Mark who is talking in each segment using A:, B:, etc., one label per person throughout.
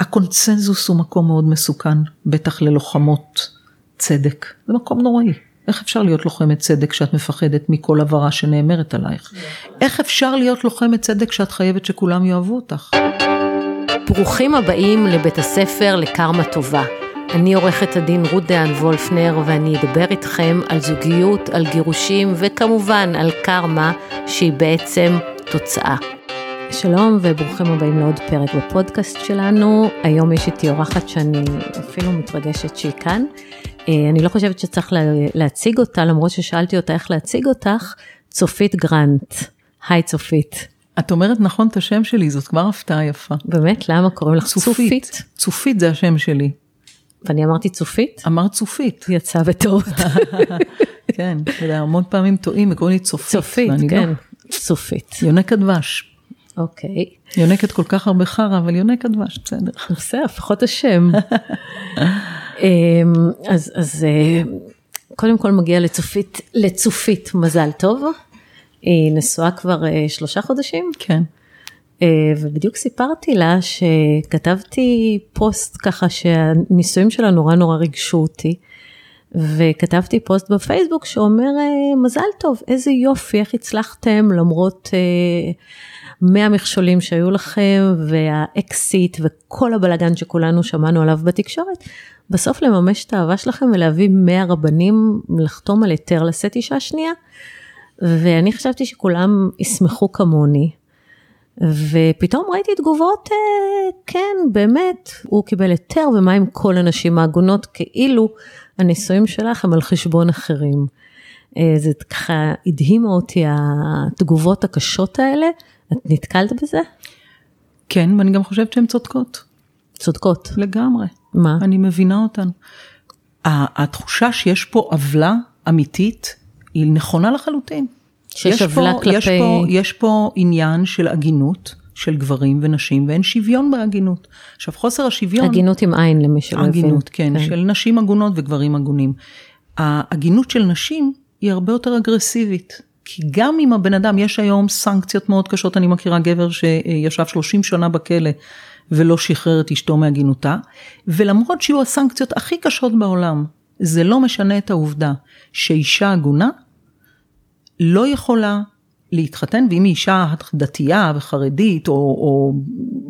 A: הקונצנזוס הוא מקום מאוד מסוכן, בטח ללוחמות צדק. זה מקום נוראי. איך אפשר להיות לוחמת צדק כשאת מפחדת מכל עברה שנאמרת עלייך? איך אפשר להיות לוחמת צדק כשאת חייבת שכולם יאהבו אותך?
B: ברוכים הבאים לבית הספר לקרמה טובה. אני עורכת הדין רות דהן וולפנר ואני אדבר איתכם על זוגיות, על גירושים וכמובן על קרמה שהיא בעצם תוצאה. שלום וברוכים הבאים לעוד פרק בפודקאסט שלנו. היום יש איתי אורחת שאני אפילו מתרגשת שהיא כאן. אה, אני לא חושבת שצריך להציג אותה, למרות ששאלתי אותה איך להציג אותך, צופית גרנט. היי צופית.
A: את אומרת נכון את השם שלי, זאת כבר הפתעה יפה.
B: באמת? למה קוראים לך צופית? צופית,
A: צופית זה השם שלי.
B: ואני אמרתי צופית?
A: אמרת צופית.
B: יצא בטעות.
A: כן, אתה יודע, המון פעמים טועים וקוראים לי צופית.
B: צופית, כן, לא. צופית.
A: יונק הדבש.
B: אוקיי.
A: יונקת כל כך הרבה חרא, אבל יונק הדבש, בסדר.
B: בסדר, לפחות השם. אמ, אז, אז אה, קודם כל מגיע לצופית, לצופית מזל טוב. היא נשואה כבר אה, שלושה חודשים.
A: כן.
B: אה, ובדיוק סיפרתי לה שכתבתי פוסט ככה שהנישואים שלה נורא נורא ריגשו אותי. וכתבתי פוסט בפייסבוק שאומר מזל טוב, איזה יופי, איך הצלחתם למרות מהמכשולים שהיו לכם והאקסיט וכל הבלגן שכולנו שמענו עליו בתקשורת, בסוף לממש את האהבה שלכם ולהביא 100 רבנים לחתום על היתר לשאת אישה שנייה. ואני חשבתי שכולם ישמחו כמוני. ופתאום ראיתי תגובות, אה, כן, באמת, הוא קיבל היתר, ומה עם כל הנשים העגונות, כאילו הנישואים שלך הם על חשבון אחרים. אה, זה ככה הדהימה אותי התגובות הקשות האלה, את נתקלת בזה?
A: כן, ואני גם חושבת שהן צודקות.
B: צודקות.
A: לגמרי.
B: מה?
A: אני מבינה אותן. התחושה שיש פה עוולה אמיתית, היא נכונה לחלוטין.
B: שיש עוולה כלפי...
A: יש פה, יש פה עניין של הגינות. של גברים ונשים ואין שוויון בהגינות. עכשיו חוסר השוויון...
B: הגינות עם עין למי שלא
A: הבין. הגינות, כן, כן, של נשים הגונות וגברים הגונים. ההגינות של נשים היא הרבה יותר אגרסיבית. כי גם אם הבן אדם, יש היום סנקציות מאוד קשות, אני מכירה גבר שישב 30 שנה בכלא ולא שחרר את אשתו מהגינותה, ולמרות שיהיו הסנקציות הכי קשות בעולם, זה לא משנה את העובדה שאישה עגונה לא יכולה להתחתן, ואם היא אישה דתייה וחרדית, או, או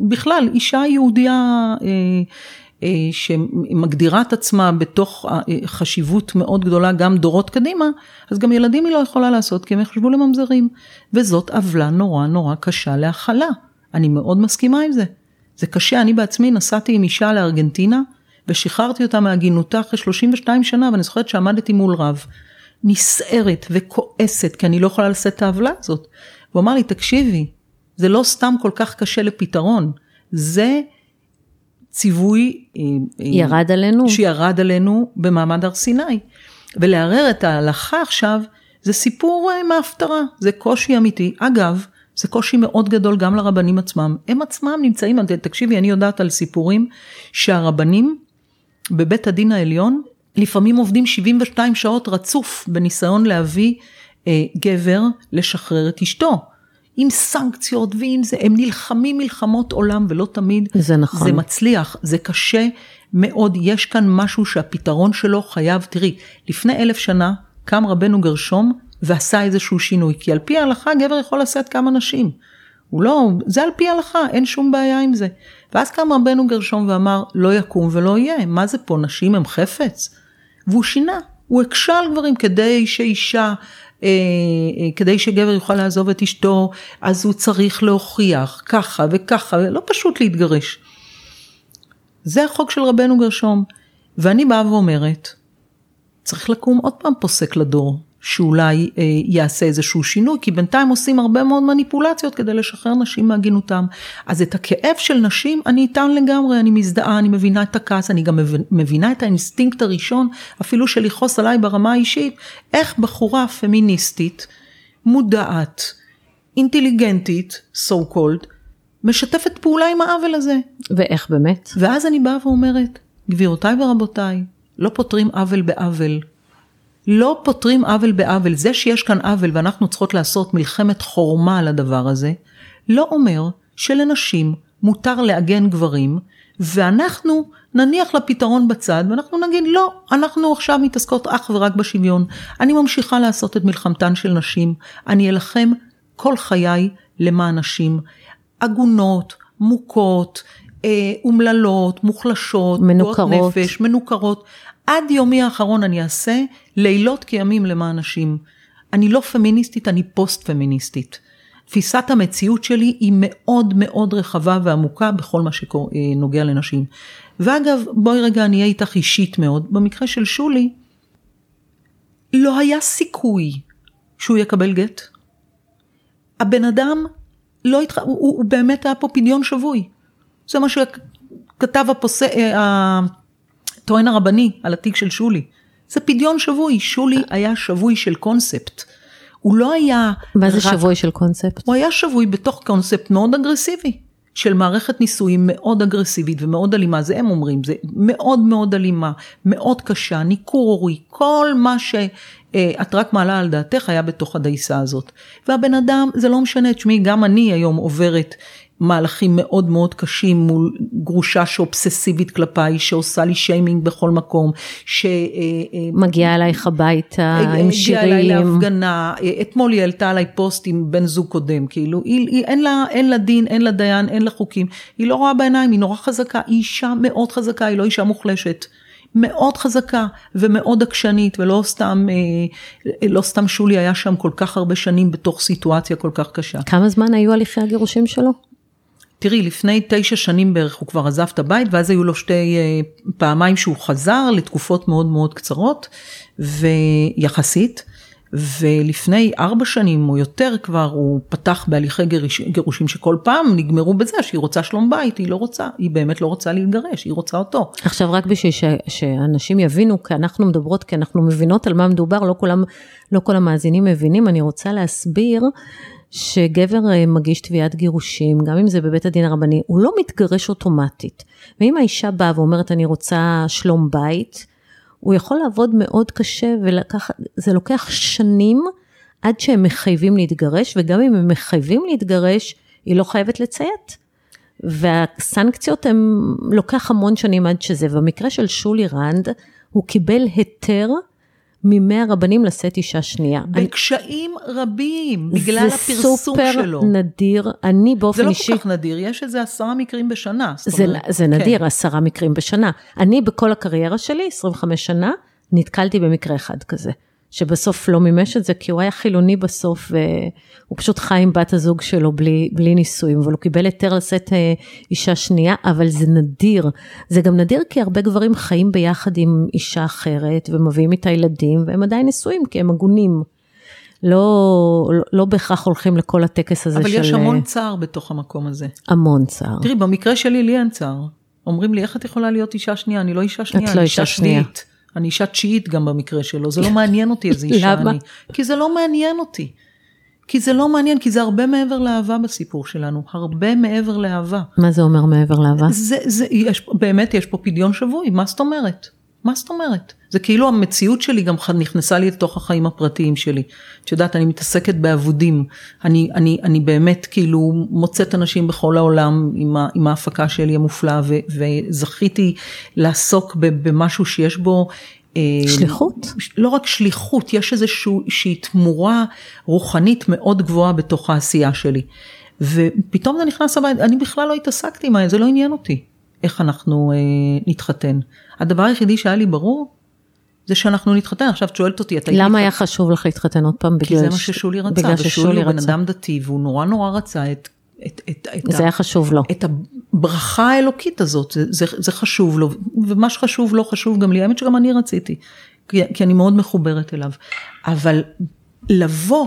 A: בכלל אישה יהודייה אה, שמגדירה את עצמה בתוך אה, חשיבות מאוד גדולה גם דורות קדימה, אז גם ילדים היא לא יכולה לעשות כי הם יחשבו לממזרים. וזאת עוולה נורא נורא קשה להכלה. אני מאוד מסכימה עם זה. זה קשה, אני בעצמי נסעתי עם אישה לארגנטינה ושחררתי אותה מהגינותה אחרי 32 שנה ואני זוכרת שעמדתי מול רב. נסערת וכועסת כי אני לא יכולה לשאת את העוולה הזאת. הוא אמר לי, תקשיבי, זה לא סתם כל כך קשה לפתרון, זה ציווי
B: אה, אה, ירד עלינו,
A: שירד עלינו במעמד הר סיני. ולערער את ההלכה עכשיו זה סיפור אה, מההפטרה, זה קושי אמיתי. אגב, זה קושי מאוד גדול גם לרבנים עצמם. הם עצמם נמצאים, תקשיבי, אני יודעת על סיפורים שהרבנים בבית הדין העליון לפעמים עובדים 72 שעות רצוף בניסיון להביא אה, גבר לשחרר את אשתו. עם סנקציות ועם זה, הם נלחמים מלחמות עולם ולא תמיד
B: זה, נכון.
A: זה מצליח, זה קשה מאוד, יש כאן משהו שהפתרון שלו חייב, תראי, לפני אלף שנה קם רבנו גרשום ועשה איזשהו שינוי, כי על פי ההלכה גבר יכול לשאת כמה נשים. הוא לא, זה על פי ההלכה, אין שום בעיה עם זה. ואז קם רבנו גרשום ואמר, לא יקום ולא יהיה, מה זה פה, נשים הם חפץ? והוא שינה, הוא הקשה על גברים כדי שאישה כדי שגבר יוכל לעזוב את אשתו, אז הוא צריך להוכיח ככה וככה, לא פשוט להתגרש. זה החוק של רבנו גרשום. ואני באה ואומרת, צריך לקום עוד פעם פוסק לדור, שאולי אה, יעשה איזשהו שינוי, כי בינתיים עושים הרבה מאוד מניפולציות כדי לשחרר נשים מהגינותם. אז את הכאב של נשים אני איתן לגמרי, אני מזדהה, אני מבינה את הכעס, אני גם מבינה את האינסטינקט הראשון, אפילו של לכעוס עליי ברמה האישית, איך בחורה פמיניסטית, מודעת, אינטליגנטית, so called, משתפת פעולה עם העוול הזה.
B: ואיך באמת?
A: ואז אני באה ואומרת, גבירותיי ורבותיי, לא פותרים עוול בעוול. לא פותרים עוול בעוול. זה שיש כאן עוול ואנחנו צריכות לעשות מלחמת חורמה על הדבר הזה, לא אומר שלנשים מותר לעגן גברים ואנחנו נניח לפתרון בצד ואנחנו נגיד לא, אנחנו עכשיו מתעסקות אך ורק בשוויון. אני ממשיכה לעשות את מלחמתן של נשים, אני אלחם כל חיי למען נשים עגונות, מוכות, אה, אומללות, מוחלשות,
B: מנוכרות.
A: נפש, מנוכרות. עד יומי האחרון אני אעשה לילות כימים למען נשים. אני לא פמיניסטית, אני פוסט פמיניסטית. תפיסת המציאות שלי היא מאוד מאוד רחבה ועמוקה בכל מה שנוגע לנשים. ואגב, בואי רגע אני אהיה איתך אישית מאוד, במקרה של שולי, לא היה סיכוי שהוא יקבל גט. הבן אדם לא התח... הוא, הוא, באמת היה פה פדיון שבוי. זה מה שכתב הפוס... הטוען הרבני על התיק של שולי. זה פדיון שבוי, שולי היה שבוי של קונספט. הוא לא היה...
B: מה זה רק... שבוי של קונספט?
A: הוא היה שבוי בתוך קונספט מאוד אגרסיבי. של מערכת נישואים מאוד אגרסיבית ומאוד אלימה, זה הם אומרים, זה מאוד מאוד אלימה, מאוד קשה, ניכור הורי, כל מה שאת רק מעלה על דעתך היה בתוך הדייסה הזאת. והבן אדם, זה לא משנה, תשמעי, גם אני היום עוברת מהלכים מאוד מאוד קשים מול גרושה שאובססיבית כלפיי, שעושה לי שיימינג בכל מקום, ש... אה,
B: אה, מגיעה אלייך הביתה עם שירים.
A: הגיעה אליי להפגנה, אה, אתמול היא העלתה עליי פוסט עם בן זוג קודם, כאילו, היא, היא, אין, לה, אין לה דין, אין לה דיין, אין לה חוקים, היא לא רואה בעיניים, היא נורא חזקה, היא אישה מאוד חזקה, היא לא אישה מוחלשת. מאוד חזקה ומאוד עקשנית ולא סתם, לא סתם שולי היה שם כל כך הרבה שנים בתוך סיטואציה כל כך קשה.
B: כמה זמן היו הליכי הגירושים שלו?
A: תראי, לפני תשע שנים בערך הוא כבר עזב את הבית, ואז היו לו שתי אה, פעמיים שהוא חזר לתקופות מאוד מאוד קצרות, ויחסית. ולפני ארבע שנים או יותר כבר הוא פתח בהליכי גירוש, גירושים שכל פעם נגמרו בזה שהיא רוצה שלום בית, היא לא רוצה, היא באמת לא רוצה להתגרש, היא רוצה אותו.
B: עכשיו רק בשביל ש, שאנשים יבינו, כי אנחנו מדברות, כי אנחנו מבינות על מה מדובר, לא, כולם, לא כל המאזינים מבינים, אני רוצה להסביר שגבר אה, מגיש תביעת גירושים, גם אם זה בבית הדין הרבני, הוא לא מתגרש אוטומטית. ואם האישה באה ואומרת אני רוצה שלום בית, הוא יכול לעבוד מאוד קשה וזה לוקח שנים עד שהם מחייבים להתגרש, וגם אם הם מחייבים להתגרש, היא לא חייבת לציית. והסנקציות הם, לוקח המון שנים עד שזה. במקרה של שולי רנד, הוא קיבל היתר ממאה רבנים לשאת אישה שנייה.
A: בקשיים אני... רבים, בגלל הפרסום שלו.
B: זה סופר נדיר, אני באופן אישי...
A: זה לא כל כך נדיר, יש איזה עשרה מקרים בשנה.
B: זה, אומרת, זה נדיר, כן. עשרה מקרים בשנה. אני בכל הקריירה שלי, 25 שנה, נתקלתי במקרה אחד כזה. שבסוף לא מימש את זה, כי הוא היה חילוני בסוף, והוא פשוט חי עם בת הזוג שלו בלי, בלי נישואים, אבל הוא קיבל היתר לשאת אה, אישה שנייה, אבל זה נדיר. זה גם נדיר כי הרבה גברים חיים ביחד עם אישה אחרת, ומביאים איתה ילדים, והם עדיין נשואים, כי הם הגונים. לא, לא, לא בהכרח הולכים לכל הטקס הזה
A: אבל
B: של...
A: אבל יש המון צער בתוך המקום הזה.
B: המון צער.
A: תראי, במקרה שלי לי אין צער. אומרים לי, איך את יכולה להיות אישה שנייה? אני לא אישה שנייה,
B: אני לא אישה שנייה.
A: שביעית. אני אישה תשיעית גם במקרה שלו, זה לא מעניין אותי איזה אישה? אני. כי זה לא מעניין אותי. כי זה לא מעניין, כי זה הרבה מעבר לאהבה בסיפור שלנו, הרבה מעבר לאהבה.
B: מה זה אומר מעבר לאהבה?
A: זה, זה, יש, באמת יש פה פדיון שבוי, מה זאת אומרת? מה זאת אומרת? זה כאילו המציאות שלי גם נכנסה לי לתוך החיים הפרטיים שלי. את יודעת, אני מתעסקת באבודים. אני, אני, אני באמת כאילו מוצאת אנשים בכל העולם עם, ה, עם ההפקה שלי המופלאה, ו, וזכיתי לעסוק במשהו שיש בו...
B: אה, שליחות?
A: לא רק שליחות, יש איזושהי תמורה רוחנית מאוד גבוהה בתוך העשייה שלי. ופתאום זה נכנס הבית, אני בכלל לא התעסקתי עם זה, זה לא עניין אותי. איך אנחנו אה, נתחתן. הדבר היחידי שהיה לי ברור, זה שאנחנו נתחתן. עכשיו את שואלת אותי,
B: אתה... למה היה חשוב לך להתחתן עוד פעם?
A: כי זה מה ששולי רצה, בגלל ששולי הוא בן אדם דתי, והוא נורא נורא רצה את... את, את,
B: את זה ה, היה חשוב לו.
A: את הברכה האלוקית הזאת, זה, זה, זה חשוב לו, ומה שחשוב לו חשוב גם לי, האמת שגם אני רציתי, כי, כי אני מאוד מחוברת אליו. אבל לבוא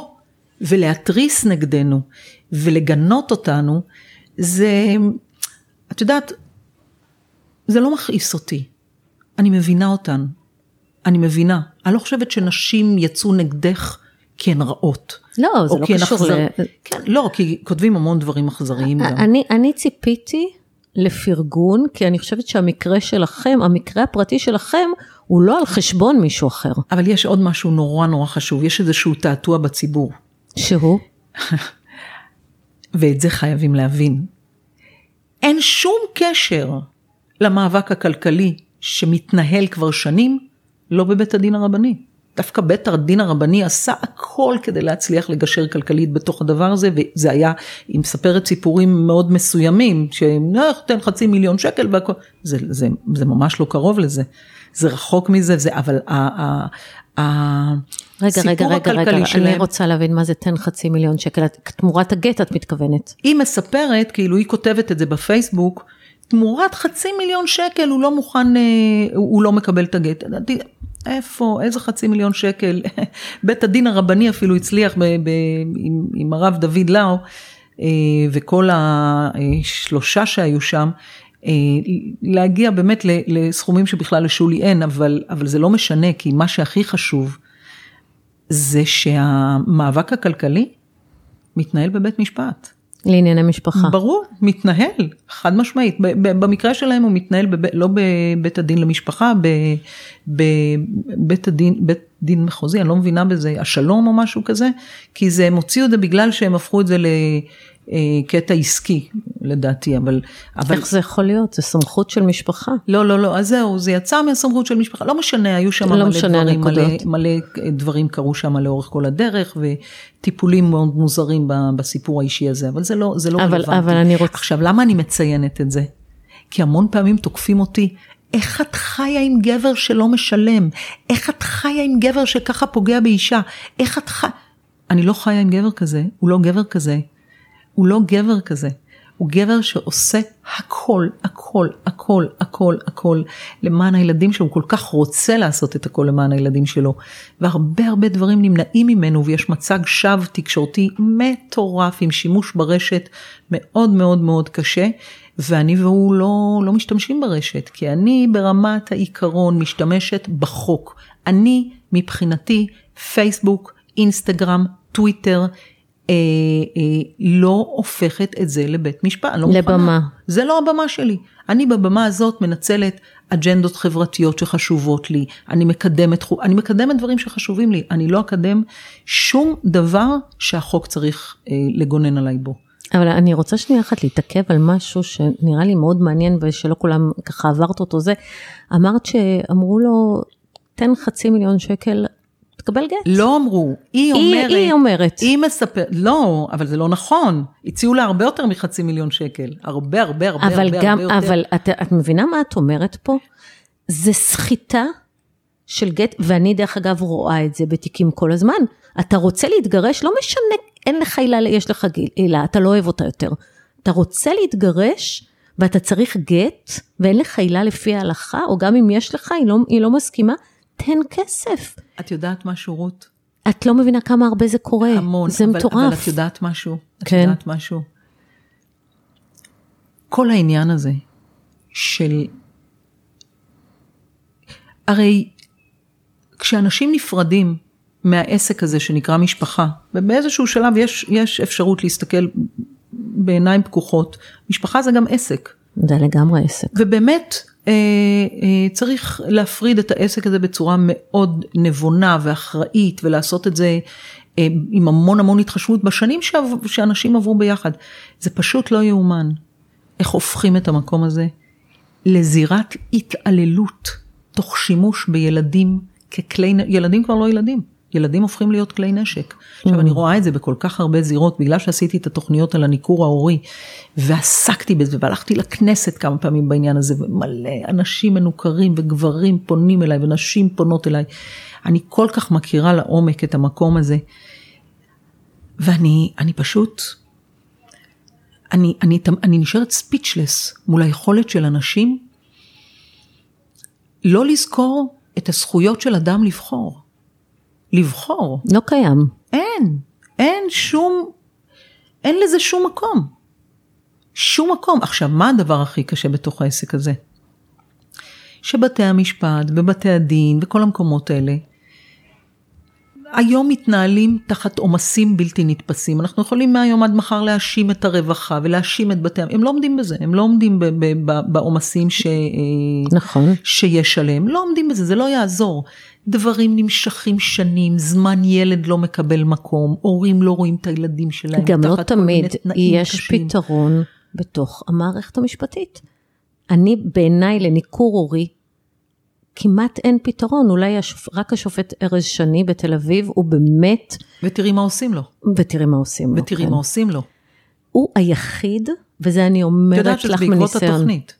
A: ולהתריס נגדנו ולגנות אותנו, זה, את יודעת, זה לא מכעיס אותי, אני מבינה אותן, אני מבינה. אני לא חושבת שנשים יצאו נגדך כי הן רעות.
B: לא, זה לא קשור
A: אכזר... ל... כן, לא, כי כותבים המון דברים אכזריים גם.
B: אני, אני ציפיתי לפרגון, כי אני חושבת שהמקרה שלכם, המקרה הפרטי שלכם, הוא לא על חשבון מישהו אחר.
A: אבל יש עוד משהו נורא נורא חשוב, יש איזשהו תעתוע בציבור.
B: שהוא?
A: ואת זה חייבים להבין. אין שום קשר למאבק הכלכלי שמתנהל כבר שנים, לא בבית הדין הרבני. דווקא בית הדין הרבני עשה הכל כדי להצליח לגשר כלכלית בתוך הדבר הזה, וזה היה, היא מספרת סיפורים מאוד מסוימים, שתן חצי מיליון שקל והכל, זה, זה, זה ממש לא קרוב לזה, זה רחוק מזה, זה, אבל ה, ה, ה,
B: רגע, רגע, רגע, רגע, שלהם, אני רוצה להבין מה זה תן חצי מיליון שקל, תמורת הגט את מתכוונת.
A: היא מספרת, כאילו היא כותבת את זה בפייסבוק, תמורת חצי מיליון שקל הוא לא מוכן, אה, הוא לא מקבל את הגט. איפה, איזה חצי מיליון שקל, בית הדין הרבני אפילו הצליח ב, ב, עם, עם הרב דוד לאו אה, וכל השלושה שהיו שם, אה, להגיע באמת לסכומים שבכלל לשולי אין, אבל, אבל זה לא משנה, כי מה שהכי חשוב זה שהמאבק הכלכלי מתנהל בבית משפט.
B: לענייני משפחה.
A: ברור, מתנהל, חד משמעית. במקרה שלהם הוא מתנהל בב, לא בבית הדין למשפחה, בבית הדין, בית דין מחוזי, אני לא מבינה בזה, השלום או משהו כזה, כי זה, הם הוציאו את זה בגלל שהם הפכו את זה ל... אה, קטע עסקי לדעתי, אבל, אבל...
B: איך זה יכול להיות? זה סמכות של משפחה.
A: לא, לא, לא, אז זהו, זה יצא מהסמכות של משפחה, לא משנה, היו שם לא מלא דברים, מלא, מלא דברים קרו שם לאורך כל הדרך, וטיפולים מאוד מוזרים בסיפור האישי הזה, אבל זה לא, זה לא
B: אבל, רלוונטי. אבל אני רוצה...
A: עכשיו, למה אני מציינת את זה? כי המון פעמים תוקפים אותי, איך את חיה עם גבר שלא משלם? איך את חיה עם גבר שככה פוגע באישה? איך את חיה... אני לא חיה עם גבר כזה, הוא לא גבר כזה, הוא לא גבר כזה, הוא גבר שעושה הכל, הכל, הכל, הכל, הכל למען הילדים שלו, הוא כל כך רוצה לעשות את הכל למען הילדים שלו. והרבה הרבה דברים נמנעים ממנו ויש מצג שווא תקשורתי מטורף עם שימוש ברשת מאוד מאוד מאוד קשה. ואני והוא לא, לא משתמשים ברשת, כי אני ברמת העיקרון משתמשת בחוק. אני מבחינתי פייסבוק, אינסטגרם, טוויטר, אה, אה, לא הופכת את זה לבית משפט, אני לא
B: לבמה. מוכנה.
A: זה לא הבמה שלי. אני בבמה הזאת מנצלת אג'נדות חברתיות שחשובות לי, אני מקדמת, אני מקדמת דברים שחשובים לי, אני לא אקדם שום דבר שהחוק צריך אה, לגונן עליי בו.
B: אבל אני רוצה שנייה אחת להתעכב על משהו שנראה לי מאוד מעניין ושלא כולם ככה עברת אותו זה. אמרת שאמרו לו, תן חצי מיליון שקל תקבל גט.
A: לא אמרו, היא אומרת.
B: היא, היא אומרת.
A: היא מספרת, לא, אבל זה לא נכון. הציעו לה הרבה יותר מחצי מיליון שקל. הרבה, הרבה, הרבה,
B: אבל
A: הרבה,
B: גם,
A: הרבה
B: יותר. אבל את, את מבינה מה את אומרת פה? זה סחיטה של גט, ואני דרך אגב רואה את זה בתיקים כל הזמן. אתה רוצה להתגרש, לא משנה, אין לך עילה, יש לך עילה, אתה לא אוהב אותה יותר. אתה רוצה להתגרש, ואתה צריך גט, ואין לך עילה לפי ההלכה, או גם אם יש לך, היא לא, היא לא מסכימה, תן כסף.
A: את יודעת משהו, רות?
B: את לא מבינה כמה הרבה זה קורה. המון. זה אבל, מטורף.
A: אבל את יודעת משהו? את כן. יודעת משהו? כל העניין הזה של... הרי כשאנשים נפרדים מהעסק הזה שנקרא משפחה, ובאיזשהו שלב יש, יש אפשרות להסתכל בעיניים פקוחות, משפחה זה גם עסק.
B: זה לגמרי עסק.
A: ובאמת, צריך להפריד את העסק הזה בצורה מאוד נבונה ואחראית ולעשות את זה אה, עם המון המון התחשבות בשנים שאנשים עברו ביחד. זה פשוט לא יאומן איך הופכים את המקום הזה לזירת התעללות תוך שימוש בילדים ככלי, ילדים כבר לא ילדים. ילדים הופכים להיות כלי נשק. עכשיו אני. רואה את זה בכל כך הרבה זירות, בגלל שעשיתי את התוכניות על הניכור ההורי, ועסקתי בזה, והלכתי לכנסת כמה פעמים בעניין הזה, ומלא אנשים מנוכרים וגברים פונים אליי, ונשים פונות אליי. אני כל כך מכירה לעומק את המקום הזה, ואני אני פשוט, אני, אני, אני נשארת ספיצ'לס מול היכולת של אנשים לא לזכור את הזכויות של אדם לבחור. לבחור.
B: לא קיים.
A: אין, אין שום, אין לזה שום מקום. שום מקום. עכשיו, מה הדבר הכי קשה בתוך העסק הזה? שבתי המשפט ובתי הדין וכל המקומות האלה, היום מתנהלים תחת עומסים בלתי נתפסים. אנחנו יכולים מהיום עד מחר להאשים את הרווחה ולהאשים את בתי, הם לא עומדים בזה, הם לא עומדים בעומסים ש...
B: נכון.
A: שיש עליהם, לא עומדים בזה, זה לא יעזור. דברים נמשכים שנים, זמן ילד לא מקבל מקום, הורים לא רואים את הילדים שלהם.
B: גם לא תמיד יש קשים. פתרון בתוך המערכת המשפטית. אני, בעיניי, לניכור הורי, כמעט אין פתרון, אולי השופ... רק השופט ארז שני בתל אביב, הוא באמת,
A: ותראי מה עושים לו.
B: ותראי מה עושים לו.
A: ותראי
B: כן.
A: מה עושים לו.
B: הוא היחיד, וזה אני
A: את
B: אומרת
A: יודעת שזה
B: לך
A: בעקבות
B: מניסיון.
A: התוכנית.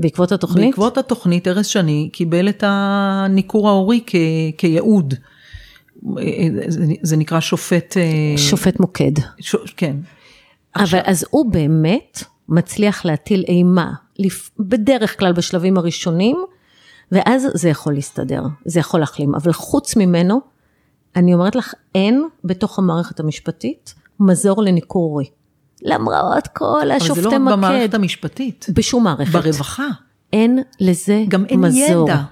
B: בעקבות התוכנית?
A: בעקבות התוכנית, ארז שני קיבל את הניכור ההורי כ- כייעוד. זה, זה נקרא שופט... אה,
B: שופט מוקד.
A: ש... כן.
B: אבל אז הוא באמת מצליח להטיל אימה, בדרך כלל בשלבים הראשונים, ואז זה יכול להסתדר, זה יכול להחלים. אבל חוץ ממנו, אני אומרת לך, אין בתוך המערכת המשפטית מזור לניכור הורי. למרות כל
A: אבל
B: השופטי
A: זה לא רק
B: מקד,
A: במערכת המשפטית,
B: בשום מערכת.
A: ברווחה.
B: אין לזה
A: גם אין
B: מזור.
A: ידע.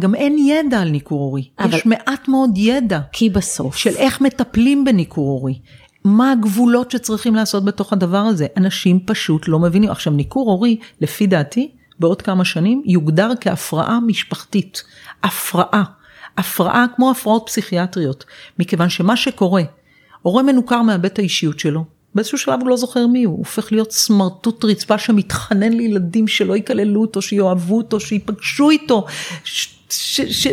A: גם אין ידע על ניכור הורי.
B: אבל-
A: יש מעט מאוד ידע
B: כי בסוף,
A: של איך מטפלים בניכור הורי. מה הגבולות שצריכים לעשות בתוך הדבר הזה? אנשים פשוט לא מבינים. עכשיו, ניכור הורי, לפי דעתי, בעוד כמה שנים, יוגדר כהפרעה משפחתית. הפרעה. הפרעה כמו הפרעות פסיכיאטריות. מכיוון שמה שקורה, הורה מנוכר מאבד את האישיות שלו. באיזשהו שלב הוא לא זוכר מי הוא, הוא הופך להיות סמרטוט רצפה שמתחנן לילדים שלא יקללו אותו, שיאהבו אותו, שיפגשו איתו,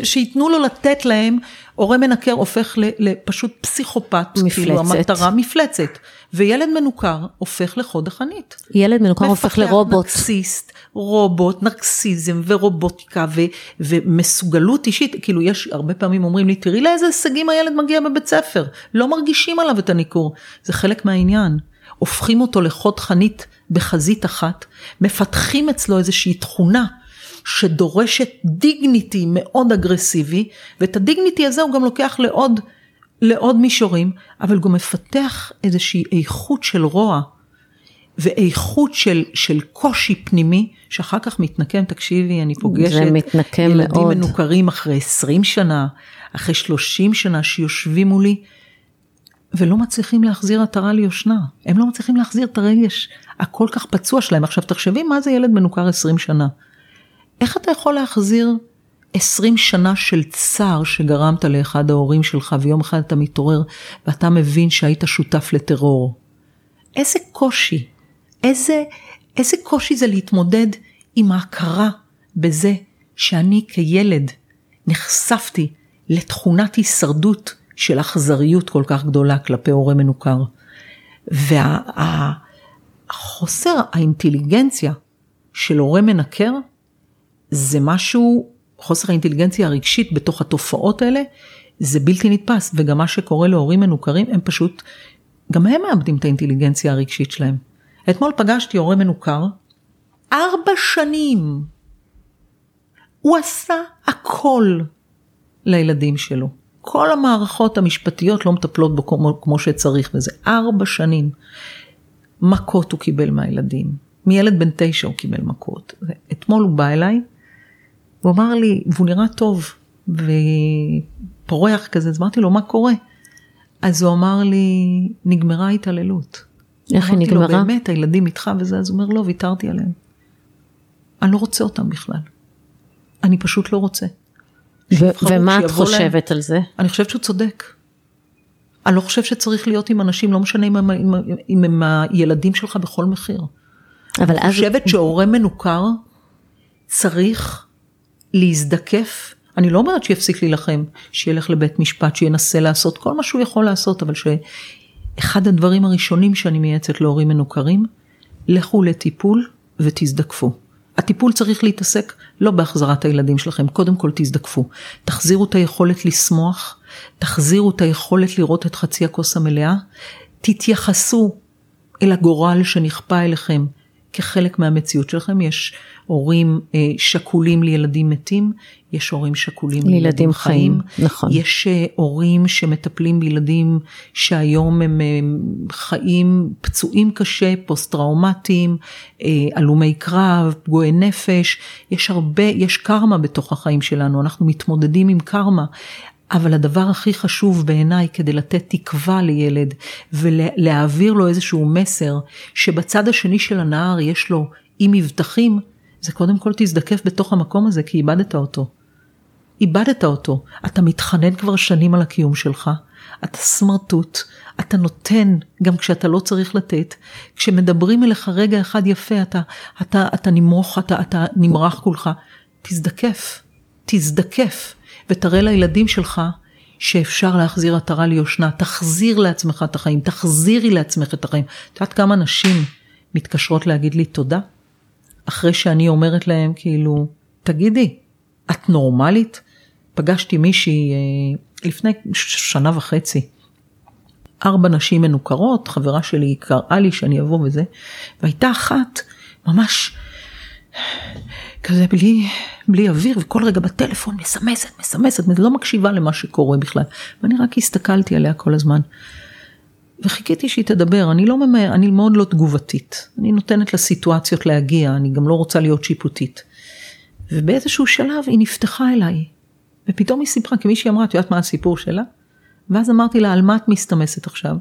A: שייתנו לו לתת להם, הורה מנקר הופך לפשוט פסיכופת, כאילו
B: מפלצת.
A: המטרה מפלצת, וילד מנוכר הופך לחוד החנית.
B: ילד מנוכר הופך
A: מפתח
B: לרובוט.
A: נרקסיסט, רובוט, נרקסיזם ורובוטיקה ו, ומסוגלות אישית, כאילו יש הרבה פעמים אומרים לי, תראי לאיזה הישגים הילד מגיע בבית ספר, לא מרגישים עליו את הניכור, זה חלק מהעניין. הופכים אותו לחוד חנית בחזית אחת, מפתחים אצלו איזושהי תכונה שדורשת דיגניטי מאוד אגרסיבי, ואת הדיגניטי הזה הוא גם לוקח לעוד, לעוד מישורים, אבל גם מפתח איזושהי איכות של רוע. ואיכות של, של קושי פנימי, שאחר כך מתנקם, תקשיבי, אני פוגשת
B: זה מתנקם
A: ילדים
B: מאוד.
A: מנוכרים אחרי 20 שנה, אחרי 30 שנה שיושבים מולי, ולא מצליחים להחזיר עטרה ליושנה. הם לא מצליחים להחזיר את הרגש הכל כך פצוע שלהם. עכשיו תחשבי מה זה ילד מנוכר 20 שנה. איך אתה יכול להחזיר 20 שנה של צער שגרמת לאחד ההורים שלך, ויום אחד אתה מתעורר ואתה מבין שהיית שותף לטרור? איזה קושי, איזה, איזה קושי זה להתמודד עם ההכרה בזה שאני כילד נחשפתי לתכונת הישרדות של אכזריות כל כך גדולה כלפי הורה מנוכר. והחוסר האינטליגנציה של הורה מנקר זה משהו, חוסר האינטליגנציה הרגשית בתוך התופעות האלה, זה בלתי נתפס, וגם מה שקורה להורים מנוכרים, הם פשוט, גם הם מאבדים את האינטליגנציה הרגשית שלהם. אתמול פגשתי הורה מנוכר, ארבע שנים. הוא עשה הכל לילדים שלו. כל המערכות המשפטיות לא מטפלות בו כמו, כמו שצריך, וזה ארבע שנים. מכות הוא קיבל מהילדים. מילד בן תשע הוא קיבל מכות. אתמול הוא בא אליי, הוא אמר לי, והוא נראה טוב, ופורח כזה, אז אמרתי לו, מה קורה? אז הוא אמר לי, נגמרה ההתעללות.
B: איך היא
A: אמרתי לו,
B: נגמרה?
A: באמת, הילדים איתך וזה, אז הוא אומר, לא, ויתרתי עליהם. אני לא רוצה אותם בכלל. אני פשוט לא רוצה.
B: ו- ומה את
A: שיבוא להם.
B: חושבת על זה?
A: אני חושבת שהוא צודק. אני לא חושב שצריך להיות עם אנשים, לא משנה אם הם, אם, אם הם הילדים שלך בכל מחיר.
B: אבל
A: אני
B: אז,
A: חושבת שהורה מנוכר צריך להזדקף. אני לא אומרת שיפסיק להילחם, שילך לבית משפט, שינסה לעשות כל מה שהוא יכול לעשות, אבל שאחד הדברים הראשונים שאני מייעצת להורים מנוכרים, לכו לטיפול ותזדקפו. הטיפול צריך להתעסק לא בהחזרת הילדים שלכם, קודם כל תזדקפו. תחזירו את היכולת לשמוח, תחזירו את היכולת לראות את חצי הכוס המלאה, תתייחסו אל הגורל שנכפה אליכם כחלק מהמציאות שלכם. יש הורים אה, שכולים לילדים מתים, יש הורים שכולים
B: לילדים
A: לילדים
B: חיים,
A: חיים,
B: נכון.
A: יש אה, הורים שמטפלים בילדים שהיום הם אה, חיים פצועים קשה, פוסט טראומטיים, אה, הלומי קרב, פגועי נפש, יש הרבה, יש קרמה בתוך החיים שלנו, אנחנו מתמודדים עם קרמה. אבל הדבר הכי חשוב בעיניי כדי לתת תקווה לילד ולהעביר לו איזשהו מסר שבצד השני של הנהר יש לו אי מבטחים, זה קודם כל תזדקף בתוך המקום הזה כי איבדת אותו. איבדת אותו. אתה מתחנן כבר שנים על הקיום שלך. אתה סמרטוט, אתה נותן גם כשאתה לא צריך לתת. כשמדברים אליך רגע אחד יפה, אתה, אתה, אתה נמרוך, אתה, אתה נמרח כולך. תזדקף, תזדקף, ותראה לילדים שלך שאפשר להחזיר עטרה ליושנה. תחזיר לעצמך את החיים, תחזירי לעצמך את החיים. את יודעת כמה נשים מתקשרות להגיד לי תודה? אחרי שאני אומרת להם כאילו, תגידי, את נורמלית? פגשתי מישהי אה, לפני שנה וחצי, ארבע נשים מנוכרות, חברה שלי קראה לי שאני אבוא וזה, והייתה אחת ממש כזה בלי, בלי אוויר, וכל רגע בטלפון מסמסת, מסמסת, לא מקשיבה למה שקורה בכלל. ואני רק הסתכלתי עליה כל הזמן. וחיכיתי שהיא תדבר, אני לא ממהר, אני מאוד לא תגובתית. אני נותנת לסיטואציות להגיע, אני גם לא רוצה להיות שיפוטית. ובאיזשהו שלב היא נפתחה אליי, ופתאום היא סיפרה, כי מישהי אמרה, את יודעת מה הסיפור שלה? ואז אמרתי לה, על מה את מסתמסת עכשיו?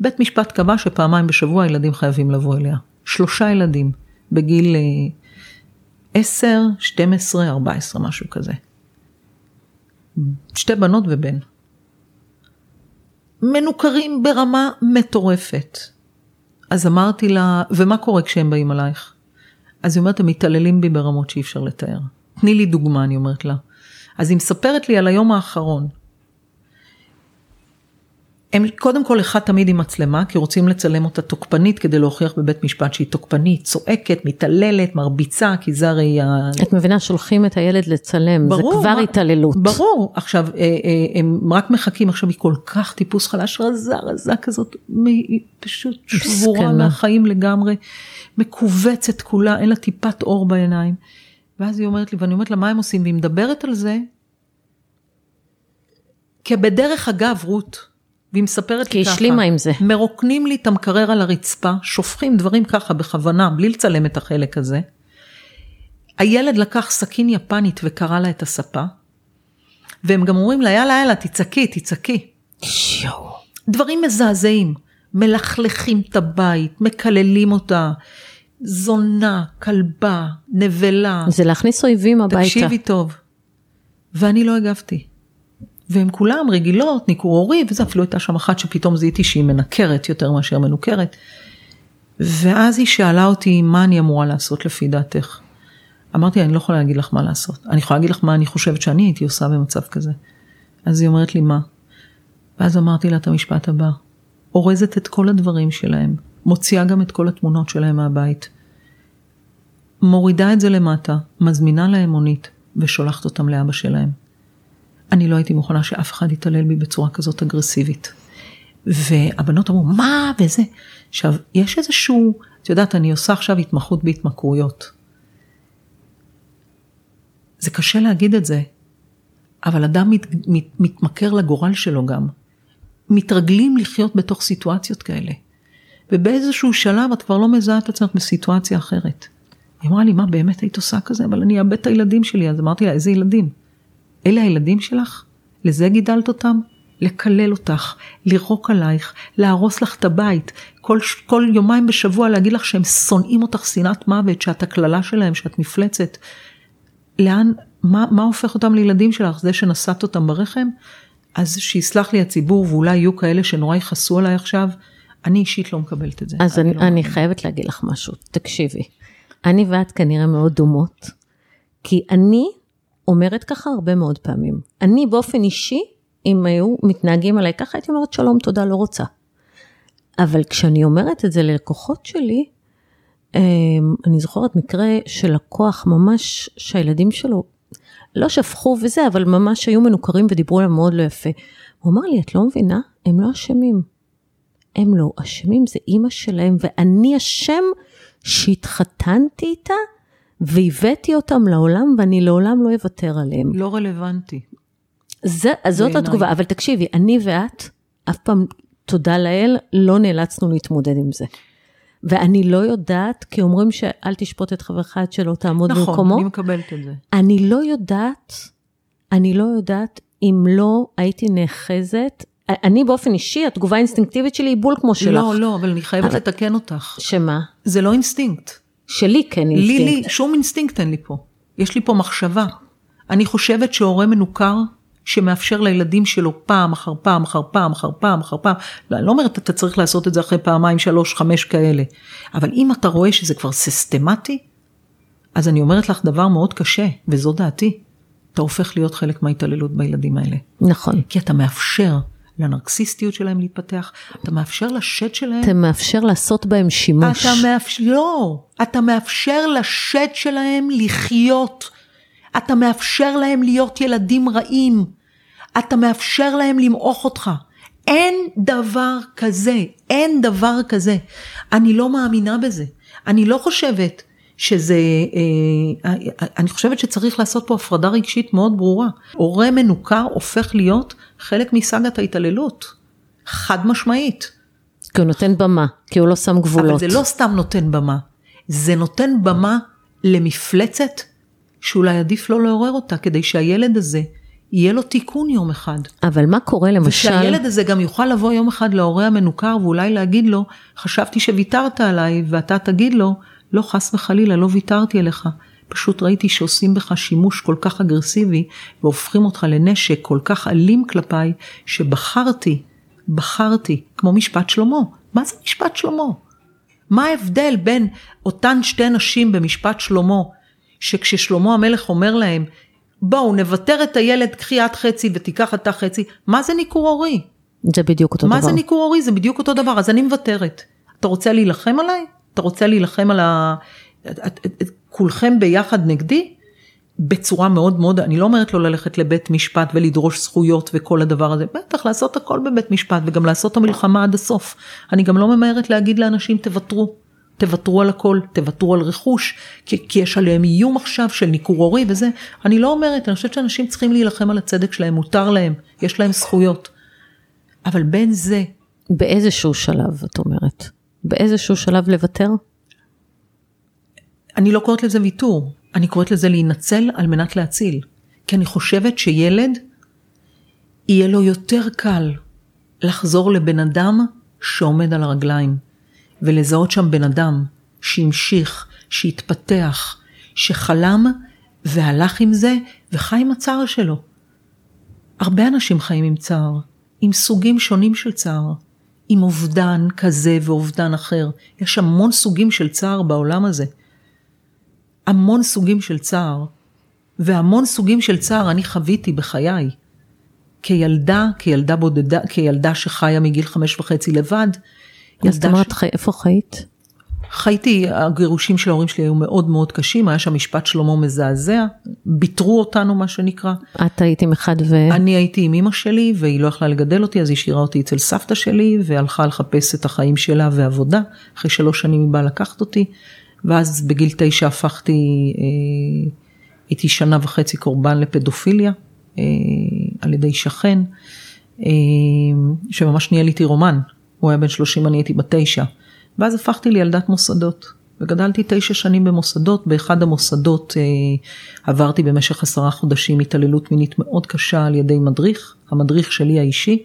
A: בית משפט קבע שפעמיים בשבוע הילדים חייבים לבוא אליה. שלושה ילדים, בגיל 10, 12, 14, משהו כזה. שתי בנות ובן. מנוכרים ברמה מטורפת. אז אמרתי לה, ומה קורה כשהם באים עלייך? אז היא אומרת, הם מתעללים בי ברמות שאי אפשר לתאר. תני לי דוגמה, אני אומרת לה. אז היא מספרת לי על היום האחרון. הם קודם כל אחד תמיד עם מצלמה, כי רוצים לצלם אותה תוקפנית כדי להוכיח בבית משפט שהיא תוקפנית, צועקת, מתעללת, מרביצה, כי זה הרי ה...
B: את מבינה, שולחים את הילד לצלם, ברור, זה כבר מה, התעללות.
A: ברור, עכשיו, אה, אה, הם רק מחכים, עכשיו היא כל כך טיפוס חלש, רזה, רזה כזאת, היא פשוט שבורה מהחיים לגמרי, מכווצת כולה, אין לה טיפת אור בעיניים. ואז היא אומרת לי, ואני אומרת לה, מה הם עושים? והיא מדברת על זה, כבדרך אגב, רות. והיא מספרת לי ככה.
B: כי השלימה עם זה.
A: מרוקנים לי את המקרר על הרצפה, שופכים דברים ככה בכוונה, בלי לצלם את החלק הזה. הילד לקח סכין יפנית וקרע לה את הספה, והם גם אומרים לה, יאללה, יאללה, תצעקי, תצעקי.
B: שיו.
A: דברים מזעזעים. מלכלכים את הבית, מקללים אותה. זונה, כלבה, נבלה.
B: זה להכניס אויבים הביתה.
A: תקשיבי טוב. ואני לא הגבתי. והם כולם רגילות, ניכור הורי, וזה אפילו הייתה שם אחת שפתאום זיהיתי שהיא מנקרת יותר מאשר מנוכרת. ואז היא שאלה אותי, מה אני אמורה לעשות לפי דעתך? אמרתי, אני לא יכולה להגיד לך מה לעשות. אני יכולה להגיד לך מה אני חושבת שאני הייתי עושה במצב כזה. אז היא אומרת לי, מה? ואז אמרתי לה את המשפט הבא, אורזת את כל הדברים שלהם, מוציאה גם את כל התמונות שלהם מהבית. מורידה את זה למטה, מזמינה להם מונית ושולחת אותם לאבא שלהם. אני לא הייתי מוכנה שאף אחד יתעלל בי בצורה כזאת אגרסיבית. והבנות אמרו, מה וזה. עכשיו, יש איזשהו, את יודעת, אני עושה עכשיו התמחות בהתמכרויות. זה קשה להגיד את זה, אבל אדם מת, מת, מתמכר לגורל שלו גם. מתרגלים לחיות בתוך סיטואציות כאלה. ובאיזשהו שלב את כבר לא מזהה את עצמך בסיטואציה אחרת. היא אמרה לי, מה באמת היית עושה כזה? אבל אני אאבד את הילדים שלי. אז אמרתי לה, איזה ילדים? אלה הילדים שלך? לזה גידלת אותם? לקלל אותך, לירוק עלייך, להרוס לך את הבית, כל, כל יומיים בשבוע להגיד לך שהם שונאים אותך שנאת מוות, שאת הקללה שלהם, שאת מפלצת. לאן, מה, מה הופך אותם לילדים שלך? זה שנשאת אותם ברחם? אז שיסלח לי הציבור ואולי יהיו כאלה שנורא יכעסו עליי עכשיו, אני אישית לא מקבלת את זה.
B: אז אני,
A: לא
B: אני חייבת להגיד לך משהו, תקשיבי. אני ואת כנראה מאוד דומות, כי אני אומרת ככה הרבה מאוד פעמים. אני באופן אישי, אם היו מתנהגים עליי ככה, הייתי אומרת שלום, תודה, לא רוצה. אבל כשאני אומרת את זה ללקוחות שלי, אמ, אני זוכרת מקרה של לקוח ממש שהילדים שלו לא שפכו וזה, אבל ממש היו מנוכרים ודיברו עליהם מאוד לא יפה. הוא אמר לי, את לא מבינה? הם לא אשמים. הם לא אשמים, זה אימא שלהם, ואני אשם שהתחתנתי איתה והבאתי אותם לעולם ואני לעולם לא אוותר עליהם.
A: לא רלוונטי.
B: זה, זאת התגובה, אבל תקשיבי, אני ואת, אף פעם, תודה לאל, לא נאלצנו להתמודד עם זה. ואני לא יודעת, כי אומרים שאל תשפוט את חברך עד שלא תעמוד
A: נכון,
B: במקומו.
A: נכון, אני מקבלת את זה.
B: אני לא יודעת, אני לא יודעת אם לא הייתי נאחזת, אני באופן אישי, התגובה האינסטינקטיבית שלי היא בול כמו שלך.
A: לא, לא, אבל אני חייבת אבל... לתקן אותך.
B: שמה?
A: זה לא אינסטינקט.
B: שלי כן אינסטינקט.
A: לי, לי, שום אינסטינקט אין לי פה. יש לי פה מחשבה. אני חושבת שהורה מנוכר שמאפשר לילדים שלו פעם אחר פעם אחר פעם אחר פעם אחר פעם, לא, אני לא אומרת אתה צריך לעשות את זה אחרי פעמיים שלוש חמש כאלה, אבל אם אתה רואה שזה כבר סיסטמטי, אז אני אומרת לך דבר מאוד קשה, וזו דעתי, אתה הופך להיות חלק מההתעללות בילדים האלה.
B: נכון.
A: כי אתה מאפשר לנרקסיסטיות שלהם להתפתח, אתה מאפשר לשד שלהם...
B: אתה מאפשר לעשות בהם שימוש.
A: אתה מאפשר, לא, אתה מאפשר לשד שלהם לחיות. אתה מאפשר להם להיות ילדים רעים. אתה מאפשר להם למעוך אותך. אין דבר כזה, אין דבר כזה. אני לא מאמינה בזה. אני לא חושבת שזה, אה, אני חושבת שצריך לעשות פה הפרדה רגשית מאוד ברורה. הורה מנוכר הופך להיות חלק מסאגת ההתעללות. חד משמעית.
B: כי הוא נותן במה, כי הוא לא שם גבולות.
A: אבל זה לא סתם נותן במה, זה נותן במה למפלצת שאולי עדיף לא לעורר אותה, כדי שהילד הזה יהיה לו תיקון יום אחד.
B: אבל מה קורה למשל...
A: ושהילד הזה גם יוכל לבוא יום אחד להורה המנוכר ואולי להגיד לו, חשבתי שוויתרת עליי, ואתה תגיד לו, לא חס וחלילה, לא ויתרתי עליך. פשוט ראיתי שעושים בך שימוש כל כך אגרסיבי והופכים אותך לנשק כל כך אלים כלפיי, שבחרתי, בחרתי, כמו משפט שלמה. מה זה משפט שלמה? מה ההבדל בין אותן שתי נשים במשפט שלמה, שכששלמה המלך אומר להם, בואו נוותר את הילד, קחי את חצי ותיקח אתה חצי, מה זה ניכור הורי?
B: זה בדיוק אותו
A: מה
B: דבר.
A: זה ניכור הורי? זה בדיוק אותו דבר, אז אני מוותרת. אתה רוצה להילחם עליי? אתה רוצה להילחם על ה... את, את, את, את, כולכם ביחד נגדי? בצורה מאוד מאוד, אני לא אומרת לו ללכת לבית משפט ולדרוש זכויות וכל הדבר הזה, בטח לעשות הכל בבית משפט וגם לעשות את המלחמה עד הסוף. אני גם לא ממהרת להגיד לאנשים תוותרו, תוותרו על הכל, תוותרו על רכוש, כי, כי יש עליהם איום עכשיו של ניכור הורי וזה. אני לא אומרת, אני חושבת שאנשים צריכים להילחם על הצדק שלהם, מותר להם, יש להם זכויות. אבל בין זה...
B: באיזשהו שלב, את אומרת. באיזשהו שלב לוותר?
A: אני לא קוראת לזה ויתור, אני קוראת לזה להינצל על מנת להציל. כי אני חושבת שילד, יהיה לו יותר קל לחזור לבן אדם שעומד על הרגליים, ולזהות שם בן אדם שהמשיך, שהתפתח, שחלם והלך עם זה וחי עם הצער שלו. הרבה אנשים חיים עם צער, עם סוגים שונים של צער, עם אובדן כזה ואובדן אחר. יש המון סוגים של צער בעולם הזה. המון סוגים של צער, והמון סוגים של צער אני חוויתי בחיי. כילדה, כילדה בודדה, כילדה שחיה מגיל חמש וחצי לבד.
B: זאת אומרת, ש... איפה חיית?
A: חייתי, הגירושים של ההורים שלי היו מאוד מאוד קשים, היה שם משפט שלמה מזעזע, ביטרו אותנו מה שנקרא.
B: את היית עם אחד ו...
A: אני הייתי עם אמא שלי והיא לא יכלה לגדל אותי, אז היא השאירה אותי אצל סבתא שלי והלכה לחפש את החיים שלה ועבודה. אחרי שלוש שנים היא באה לקחת אותי, ואז בגיל תשע הפכתי, אה, הייתי שנה וחצי קורבן לפדופיליה אה, על ידי שכן, אה, שממש ניהל איתי רומן. הוא היה בן 30, אני הייתי בת תשע. ואז הפכתי לילדת מוסדות, וגדלתי תשע שנים במוסדות, באחד המוסדות אה, עברתי במשך עשרה חודשים התעללות מינית מאוד קשה על ידי מדריך, המדריך שלי האישי,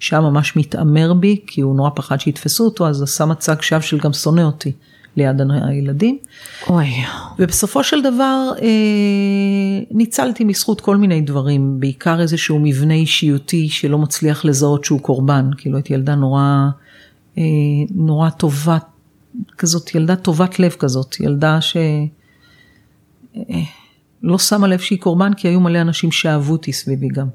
A: שהיה ממש מתעמר בי, כי הוא נורא פחד שיתפסו אותו, אז עשה מצג שווא של גם שונא אותי ליד הילדים.
B: אוי.
A: ובסופו של דבר אה, ניצלתי מזכות כל מיני דברים, בעיקר איזשהו מבנה אישיותי שלא מצליח לזהות שהוא קורבן, כאילו הייתי ילדה נורא... נורא טובה, כזאת ילדה טובת לב כזאת, ילדה שלא שמה לב שהיא קורבן כי היו מלא אנשים שאהבו אותי סביבי גם.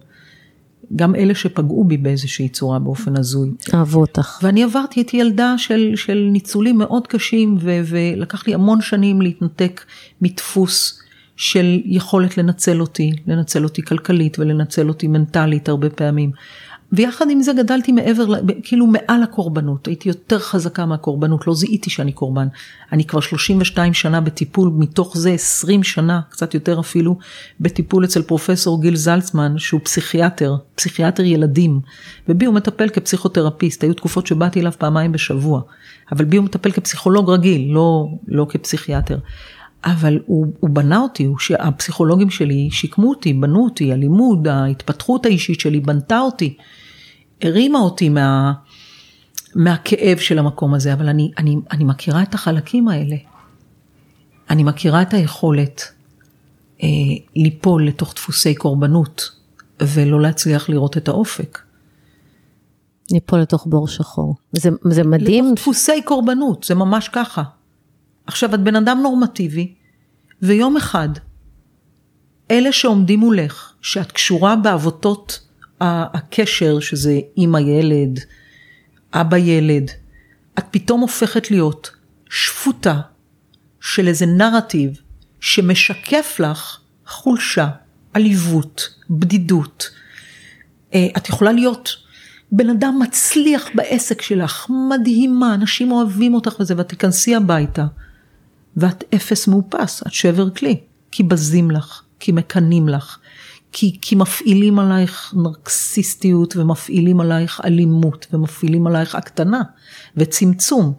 A: גם אלה שפגעו בי באיזושהי צורה באופן הזוי.
B: אהבו אותך.
A: ואני עברתי, הייתי ילדה של, של ניצולים מאוד קשים ו, ולקח לי המון שנים להתנתק מדפוס של יכולת לנצל אותי, לנצל אותי כלכלית ולנצל אותי מנטלית הרבה פעמים. ויחד עם זה גדלתי מעבר, כאילו מעל הקורבנות, הייתי יותר חזקה מהקורבנות, לא זיהיתי שאני קורבן. אני כבר 32 שנה בטיפול, מתוך זה 20 שנה, קצת יותר אפילו, בטיפול אצל פרופסור גיל זלצמן, שהוא פסיכיאטר, פסיכיאטר ילדים, ובי הוא מטפל כפסיכותרפיסט, היו תקופות שבאתי אליו פעמיים בשבוע, אבל בי הוא מטפל כפסיכולוג רגיל, לא, לא כפסיכיאטר. אבל הוא, הוא בנה אותי, הוא, הפסיכולוגים שלי שיקמו אותי, בנו אותי, הלימוד, ההתפתחות האישית שלי בנתה אותי. הרימה אותי מה, מהכאב של המקום הזה, אבל אני, אני, אני מכירה את החלקים האלה. אני מכירה את היכולת אה, ליפול לתוך דפוסי קורבנות ולא להצליח לראות את האופק.
B: ליפול לתוך בור שחור. זה, זה מדהים.
A: לתוך דפוסי קורבנות, זה ממש ככה. עכשיו, את בן אדם נורמטיבי, ויום אחד, אלה שעומדים מולך, שאת קשורה בעבותות הקשר, שזה אימא ילד, אבא ילד, את פתאום הופכת להיות שפוטה של איזה נרטיב שמשקף לך חולשה, עליבות, בדידות. אה, את יכולה להיות בן אדם מצליח בעסק שלך, מדהימה, אנשים אוהבים אותך וזה, ואת תיכנסי הביתה, ואת אפס מאופס, את שבר כלי, כי בזים לך, כי מקנאים לך, כי, כי מפעילים עלייך נרקסיסטיות ומפעילים עלייך אלימות ומפעילים עלייך הקטנה וצמצום.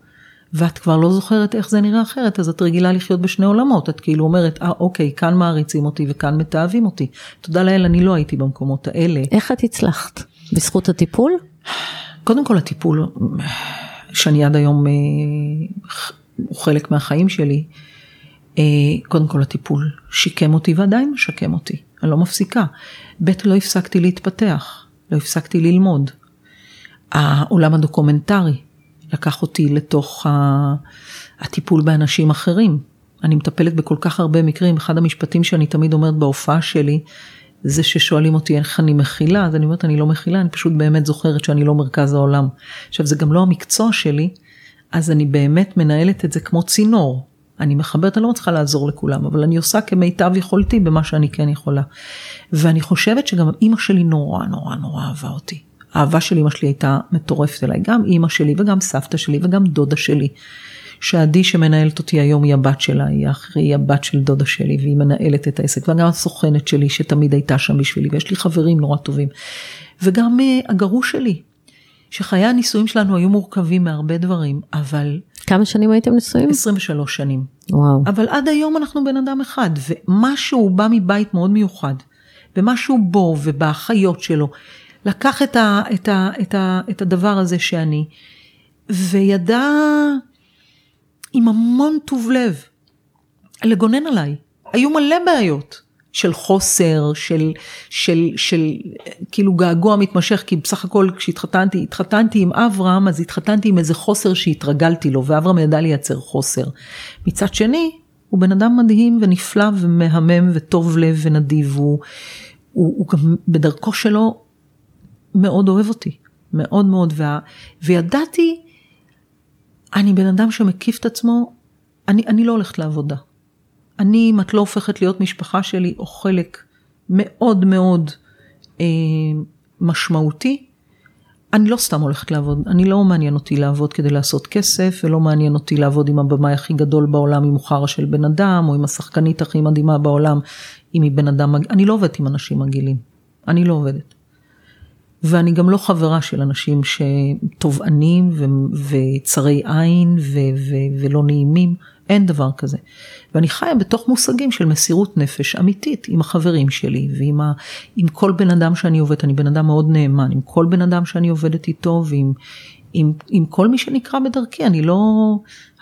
A: ואת כבר לא זוכרת איך זה נראה אחרת, אז את רגילה לחיות בשני עולמות. את כאילו אומרת, אה, אוקיי, כאן מעריצים אותי וכאן מתעבים אותי. תודה לאל, אני לא הייתי במקומות האלה.
B: איך את הצלחת? בזכות הטיפול?
A: קודם כל הטיפול, שאני עד היום, אה, הוא חלק מהחיים שלי, אה, קודם כל הטיפול שיקם אותי ועדיין משקם אותי. אני לא מפסיקה. ב', לא הפסקתי להתפתח, לא הפסקתי ללמוד. העולם הדוקומנטרי לקח אותי לתוך הטיפול באנשים אחרים. אני מטפלת בכל כך הרבה מקרים, אחד המשפטים שאני תמיד אומרת בהופעה שלי, זה ששואלים אותי איך אני מכילה, אז אני אומרת אני לא מכילה, אני פשוט באמת זוכרת שאני לא מרכז העולם. עכשיו זה גם לא המקצוע שלי, אז אני באמת מנהלת את זה כמו צינור. אני מחברת, אני לא מצליחה לעזור לכולם, אבל אני עושה כמיטב יכולתי במה שאני כן יכולה. ואני חושבת שגם אימא שלי נורא נורא נורא אהבה אותי. האהבה של אימא שלי הייתה מטורפת אליי, גם אימא שלי וגם סבתא שלי וגם דודה שלי. שעדי שמנהלת אותי היום היא הבת שלה, היא, היא הבת של דודה שלי והיא מנהלת את העסק, וגם הסוכנת שלי שתמיד הייתה שם בשבילי, ויש לי חברים נורא טובים. וגם uh, הגרוש שלי, שחיי הנישואים שלנו היו מורכבים מהרבה דברים, אבל...
B: כמה שנים הייתם נשואים?
A: 23 שנים.
B: וואו.
A: אבל עד היום אנחנו בן אדם אחד, ומשהו בא מבית מאוד מיוחד, ומשהו בו ובאחיות שלו, לקח את, ה, את, ה, את, ה, את הדבר הזה שאני, וידע עם המון טוב לב לגונן עליי. היו מלא בעיות. של חוסר, של, של, של כאילו געגוע מתמשך, כי בסך הכל כשהתחתנתי, התחתנתי עם אברהם, אז התחתנתי עם איזה חוסר שהתרגלתי לו, ואברהם ידע לייצר חוסר. מצד שני, הוא בן אדם מדהים ונפלא ומהמם וטוב לב ונדיב, הוא, הוא, הוא גם בדרכו שלו מאוד אוהב אותי, מאוד מאוד, וה, וידעתי, אני בן אדם שמקיף את עצמו, אני, אני לא הולכת לעבודה. אני, אם את לא הופכת להיות משפחה שלי, או חלק מאוד מאוד אה, משמעותי, אני לא סתם הולכת לעבוד, אני לא מעניין אותי לעבוד כדי לעשות כסף, ולא מעניין אותי לעבוד עם הבמאי הכי גדול בעולם, עם מוחרה של בן אדם, או עם השחקנית הכי מדהימה בעולם, אם היא בן אדם, אני לא עובדת עם אנשים מגעילים, אני לא עובדת. ואני גם לא חברה של אנשים שתובענים וצרי עין ולא נעימים, אין דבר כזה. ואני חיה בתוך מושגים של מסירות נפש אמיתית עם החברים שלי ועם ה, עם כל בן אדם שאני עובדת, אני בן אדם מאוד נאמן, עם כל בן אדם שאני עובדת איתו ועם עם, עם כל מי שנקרא בדרכי, אני לא,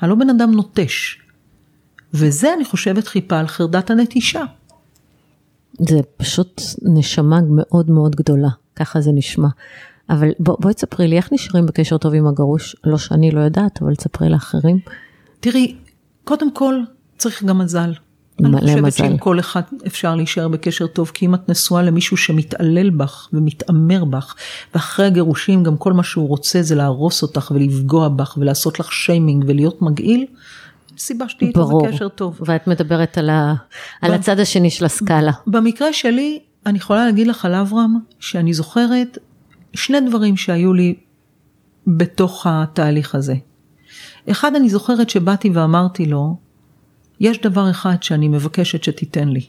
A: אני לא בן אדם נוטש. וזה אני חושבת חיפה על חרדת הנטישה.
B: זה פשוט נשמה מאוד מאוד גדולה, ככה זה נשמע. אבל בוא, בואי תספרי לי איך נשארים בקשר טוב עם הגרוש, לא שאני לא יודעת, אבל תספרי לאחרים.
A: תראי, קודם כל צריך גם מזל.
B: מלא
A: אני חושבת
B: מזל.
A: שעם כל אחד אפשר להישאר בקשר טוב, כי אם את נשואה למישהו שמתעלל בך ומתעמר בך, ואחרי הגירושים גם כל מה שהוא רוצה זה להרוס אותך ולפגוע בך ולעשות לך שיימינג ולהיות מגעיל, סיבה שתהיי איתו
B: ברור.
A: בקשר טוב.
B: ואת מדברת על, ה... על הצד השני של הסקאלה.
A: במקרה שלי, אני יכולה להגיד לך על אברהם, שאני זוכרת שני דברים שהיו לי בתוך התהליך הזה. אחד, אני זוכרת שבאתי ואמרתי לו, יש דבר אחד שאני מבקשת שתיתן לי.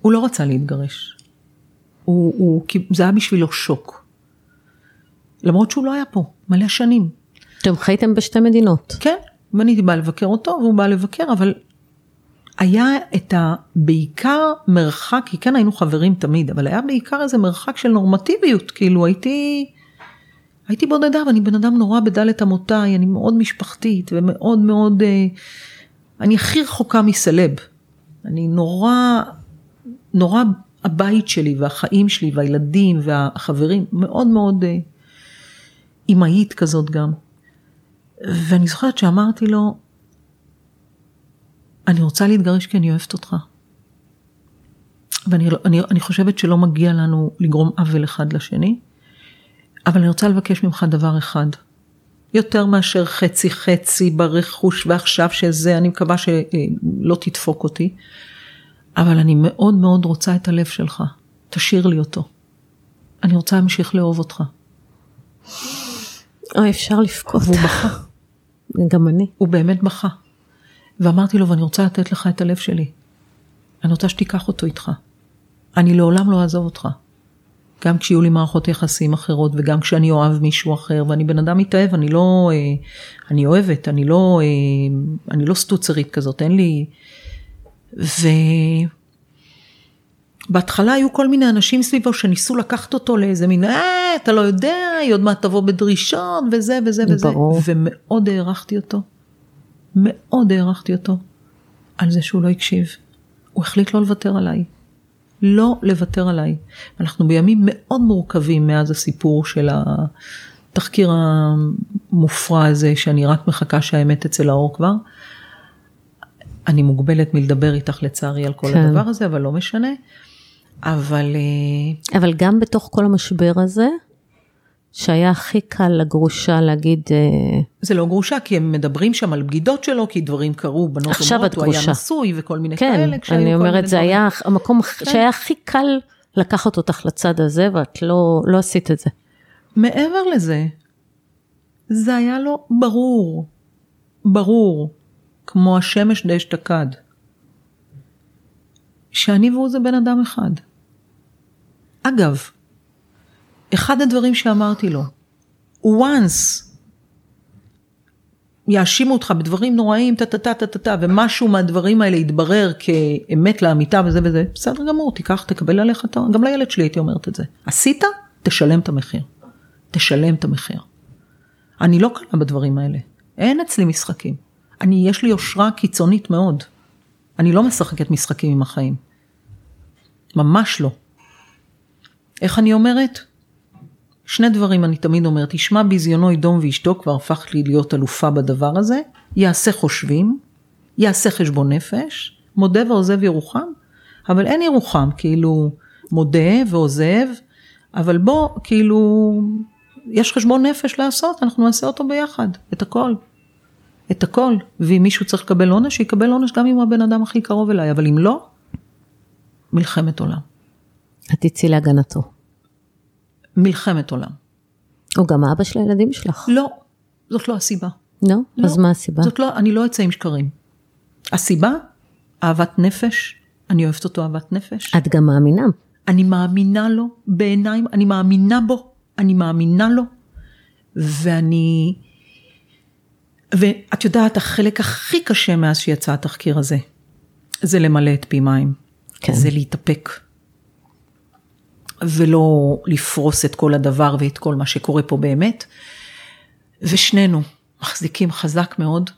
A: הוא לא רצה להתגרש. הוא, הוא, זה היה בשבילו שוק. למרות שהוא לא היה פה, מלא שנים.
B: אתם חייתם בשתי מדינות.
A: כן, ואני באה לבקר אותו והוא בא לבקר, אבל היה את הבעיקר מרחק, כי כן היינו חברים תמיד, אבל היה בעיקר איזה מרחק של נורמטיביות, כאילו הייתי, הייתי בודדה ואני בן אדם נורא בדלת אמותיי, אני מאוד משפחתית ומאוד מאוד, אה, אני הכי רחוקה מסלב. אני נורא, נורא הבית שלי והחיים שלי והילדים והחברים, מאוד מאוד אה, אימהית כזאת גם. ואני זוכרת שאמרתי לו, אני רוצה להתגרש כי אני אוהבת אותך. ואני אני, אני חושבת שלא מגיע לנו לגרום עוול אחד לשני, אבל אני רוצה לבקש ממך דבר אחד. יותר מאשר חצי חצי ברכוש ועכשיו שזה, אני מקווה שלא תדפוק אותי, אבל אני מאוד מאוד רוצה את הלב שלך, תשאיר לי אותו. אני רוצה להמשיך לאהוב אותך.
B: אוי, אפשר לבכות.
A: והוא בכה.
B: גם אני.
A: הוא באמת בכה. ואמרתי לו, ואני רוצה לתת לך את הלב שלי. אני רוצה שתיקח אותו איתך. אני לעולם לא אעזוב אותך. גם כשיהיו לי מערכות יחסים אחרות, וגם כשאני אוהב מישהו אחר, ואני בן אדם מתאהב, אני לא, אה, אני אוהבת, אני לא, אה, אני לא סטוצרית כזאת, אין לי... ובהתחלה היו כל מיני אנשים סביבו שניסו לקחת אותו לאיזה מין, אה, אתה לא יודע, היא עוד מעט תבוא בדרישות, וזה וזה וזה.
B: ברור.
A: ומאוד הערכתי אותו. מאוד הערכתי אותו על זה שהוא לא הקשיב. הוא החליט לא לוותר עליי. לא לוותר עליי. אנחנו בימים מאוד מורכבים מאז הסיפור של התחקיר המופרע הזה, שאני רק מחכה שהאמת אצל האור כבר. אני מוגבלת מלדבר איתך לצערי על כל
B: כן.
A: הדבר הזה, אבל לא משנה. אבל אה,
B: אבל גם בתוך כל המשבר הזה, שהיה הכי קל לגרושה להגיד, אה,
A: זה לא גרושה, כי הם מדברים שם על בגידות שלו, כי דברים קרו, בנות
B: עכשיו
A: אומרות, הוא היה. נשוי וכל מיני
B: כן,
A: כאלה. כשהיו
B: אני אומרת, זה
A: דברים.
B: היה המקום שהיה הכי קל לקחת אותך לצד הזה, ואת לא, לא עשית את זה.
A: מעבר לזה, זה היה לו ברור, ברור, כמו השמש דאשתקד, שאני והוא זה בן אדם אחד. אגב, אחד הדברים שאמרתי לו, once יאשימו אותך בדברים נוראים, טה טה טה טה טה טה, ומשהו מהדברים האלה יתברר כאמת לאמיתה וזה וזה, בסדר גמור, תיקח, תקבל עליך את ה... גם לילד שלי הייתי אומרת את זה. עשית, תשלם את המחיר. תשלם את המחיר. אני לא קלה בדברים האלה, אין אצלי משחקים. אני, יש לי יושרה קיצונית מאוד. אני לא משחקת משחקים עם החיים. ממש לא. איך אני אומרת? שני דברים אני תמיד אומרת, תשמע ביזיונו ידום וישתוק, כבר הפכת לי להיות אלופה בדבר הזה, יעשה חושבים, יעשה חשבון נפש, מודה ועוזב ירוחם, אבל אין ירוחם, כאילו מודה ועוזב, אבל בוא, כאילו, יש חשבון נפש לעשות, אנחנו נעשה אותו ביחד, את הכל. את הכל, ואם מישהו צריך לקבל עונש, שיקבל עונש גם אם הוא הבן אדם הכי קרוב אליי, אבל אם לא, מלחמת עולם.
B: את תצאי להגנתו.
A: מלחמת עולם.
B: הוא גם האבא של הילדים שלך.
A: לא, זאת לא הסיבה.
B: לא?
A: לא.
B: אז מה הסיבה?
A: זאת לא, אני לא אצא עם שקרים. הסיבה, אהבת נפש, אני אוהבת אותו אהבת נפש.
B: את גם מאמינה.
A: אני מאמינה לו בעיניים, אני מאמינה בו, אני מאמינה לו, ואני... ואת יודעת, החלק הכי קשה מאז שיצא התחקיר הזה, זה למלא את פי מים.
B: כן.
A: זה להתאפק. ולא לפרוס את כל הדבר ואת כל מה שקורה פה באמת. ושנינו מחזיקים חזק מאוד.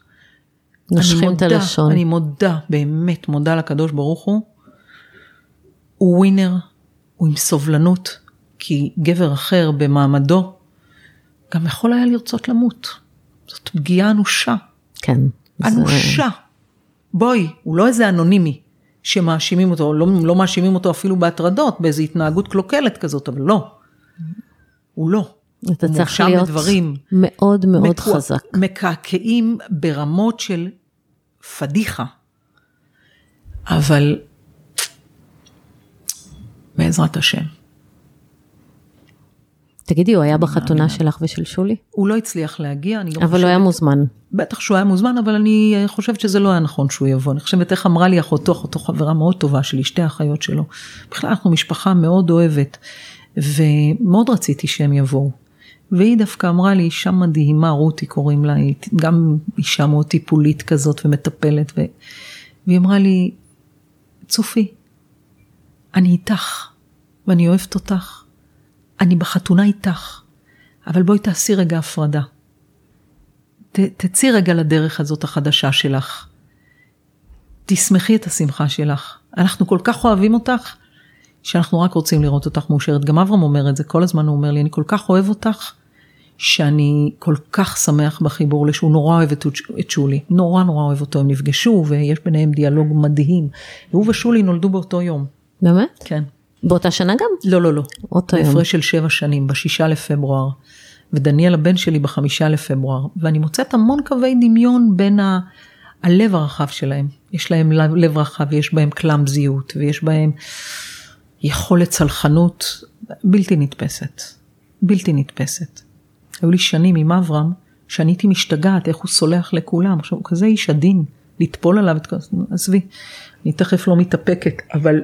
B: נושכים את הלשון.
A: אני מודה, באמת מודה לקדוש ברוך הוא. הוא ווינר, הוא עם סובלנות, כי גבר אחר במעמדו גם יכול היה לרצות למות. זאת פגיעה אנושה,
B: כן. זה-
A: אנושה. בואי, הוא לא איזה אנונימי שמאשימים אותו, לא, לא מאשימים אותו אפילו בהטרדות, באיזו התנהגות קלוקלת כזאת, אבל לא. הוא לא.
B: אתה
A: הוא
B: צריך להיות
A: בדברים
B: מאוד מאוד
A: מקוע-
B: חזק.
A: מקעקעים ברמות של פדיחה. אבל בעזרת השם.
B: תגידי, הוא היה בחתונה שלך ושל שולי?
A: הוא לא הצליח להגיע, אני לא
B: אבל הוא היה מוזמן.
A: בטח שהוא היה מוזמן, אבל אני חושבת שזה לא היה נכון שהוא יבוא. אני חושבת איך אמרה לי אחותו, אחותו חברה מאוד טובה שלי, שתי האחיות שלו. בכלל אנחנו משפחה מאוד אוהבת, ומאוד רציתי שהם יבואו. והיא דווקא אמרה לי, אישה מדהימה, רותי קוראים לה, היא גם אישה מאוד טיפולית כזאת ומטפלת, ו... והיא אמרה לי, צופי, אני איתך, ואני אוהבת אותך, אני בחתונה איתך, אבל בואי תעשי רגע הפרדה. ת, תצאי רגע לדרך הזאת החדשה שלך. תשמחי את השמחה שלך. אנחנו כל כך אוהבים אותך, שאנחנו רק רוצים לראות אותך מאושרת. גם אברהם אומר את זה, כל הזמן הוא אומר לי, אני כל כך אוהב אותך, שאני כל כך שמח בחיבור לשהוא נורא אוהב את, את שולי, נורא נורא אוהב אותו, הם נפגשו ויש ביניהם דיאלוג מדהים. והוא ושולי נולדו באותו יום.
B: באמת?
A: כן.
B: באותה שנה גם?
A: לא, לא, לא.
B: אותו יום.
A: בהפרש של שבע שנים, בשישה לפברואר. ודניאל הבן שלי בחמישה לפברואר. ואני מוצאת המון קווי דמיון בין ה... הלב הרחב שלהם. יש להם לב, לב רחב, יש בהם קלאמזיות, ויש בהם יכולת צלחנות בלתי נתפסת. בלתי נתפסת. היו לי שנים עם אברהם, שאני הייתי משתגעת איך הוא סולח לכולם. עכשיו, הוא כזה איש עדין, לטפול עליו את כל... עזבי, אני תכף לא מתאפקת, אבל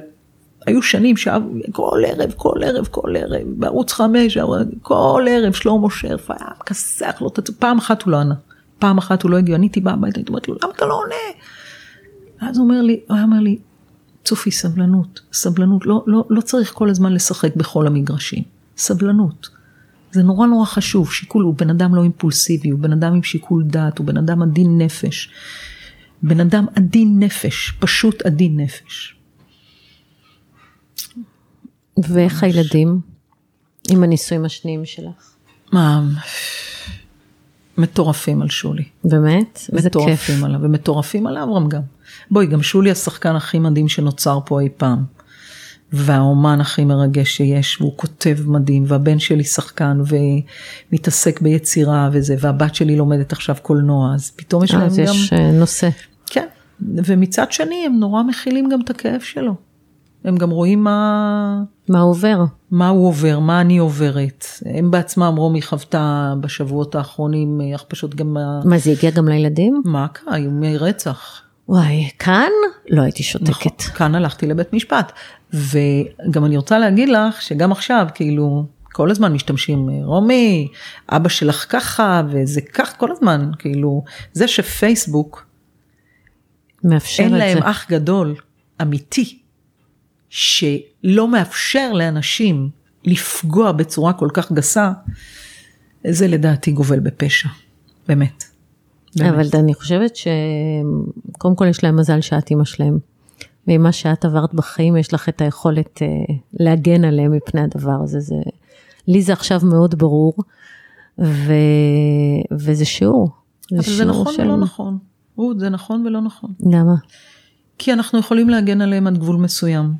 A: היו שנים שכל ערב, כל ערב, כל ערב, בערוץ חמש, כל ערב שלמה שרף היה מכסח לו, פעם אחת הוא לא ענה, פעם אחת הוא לא הגיע, אני הייתי באה הביתה, הייתי אומרת לו, למה אתה לא עונה? ואז הוא אומר לי, הוא היה אומר לי, צופי, סבלנות, סבלנות, לא, לא, לא צריך כל הזמן לשחק בכל המגרשים, סבלנות. זה נורא נורא חשוב, שיקול, הוא בן אדם לא אימפולסיבי, הוא בן אדם עם שיקול דעת, הוא בן אדם עדין נפש. בן אדם עדין נפש, פשוט עדין נפש.
B: ואיך הילדים עם הנישואים השניים שלך?
A: מה, מטורפים על שולי.
B: באמת? איזה כיף.
A: מטורפים עליו, ומטורפים על אברהם גם. בואי, גם שולי השחקן הכי מדהים שנוצר פה אי פעם. והאומן הכי מרגש שיש, והוא כותב מדהים, והבן שלי שחקן ומתעסק ביצירה וזה, והבת שלי לומדת עכשיו קולנוע, אז פתאום יש להם
B: אז
A: גם...
B: יש אה, נושא.
A: כן, ומצד שני הם נורא מכילים גם את הכאב שלו. הם גם רואים מה,
B: מה עובר?
A: מה הוא עובר, מה אני עוברת. הם בעצמם, רומי חוותה בשבועות האחרונים אה, הכפשות גם... מה-
B: זה הגיע גם לילדים?
A: מה קרה? איומי רצח.
B: וואי, כאן לא הייתי
A: נכון,
B: שותקת.
A: כאן הלכתי לבית משפט. וגם אני רוצה להגיד לך שגם עכשיו, כאילו, כל הזמן משתמשים, רומי, אבא שלך ככה, וזה כך כל הזמן, כאילו, זה שפייסבוק,
B: מאפשר
A: אין
B: את
A: להם
B: זה.
A: אח גדול, אמיתי, שלא מאפשר לאנשים לפגוע בצורה כל כך גסה, זה לדעתי גובל בפשע, באמת. באמת.
B: אבל אני חושבת שקודם כל יש להם מזל שאת אימא שלהם. ועם מה שאת עברת בחיים, יש לך את היכולת אה, להגן עליהם מפני הדבר הזה. זה, לי זה עכשיו מאוד ברור, ו, וזה שיעור.
A: אבל זה
B: שיעור
A: נכון
B: של-
A: ולא נכון. רות, זה נכון ולא נכון.
B: למה?
A: כי אנחנו יכולים להגן עליהם עד גבול מסוים.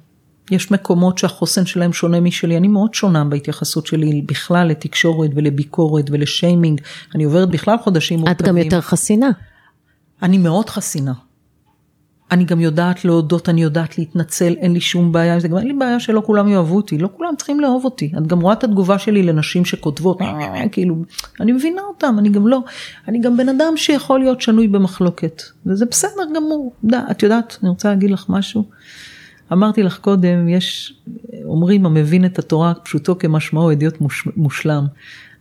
A: יש מקומות שהחוסן שלהם שונה משלי, אני מאוד שונה בהתייחסות שלי בכלל לתקשורת ולביקורת ולשיימינג, אני עוברת בכלל חודשים
B: את
A: מורכבים.
B: גם יותר חסינה.
A: אני מאוד חסינה. אני גם יודעת להודות, אני יודעת להתנצל, אין לי שום בעיה עם זה, גם אין לי בעיה שלא כולם יאהבו אותי, לא כולם צריכים לאהוב אותי. את גם רואה את התגובה שלי לנשים שכותבות, "אה, כאילו, אני מבינה אותם, אני גם לא, אני גם בן אדם שיכול להיות שנוי במחלוקת, וזה בסדר גמור. את יודעת, אני רוצה להגיד לך משהו. אמרתי לך קודם, יש, אומרים המבין את התורה פשוטו כמשמעו, אדיוט מוש, מושלם.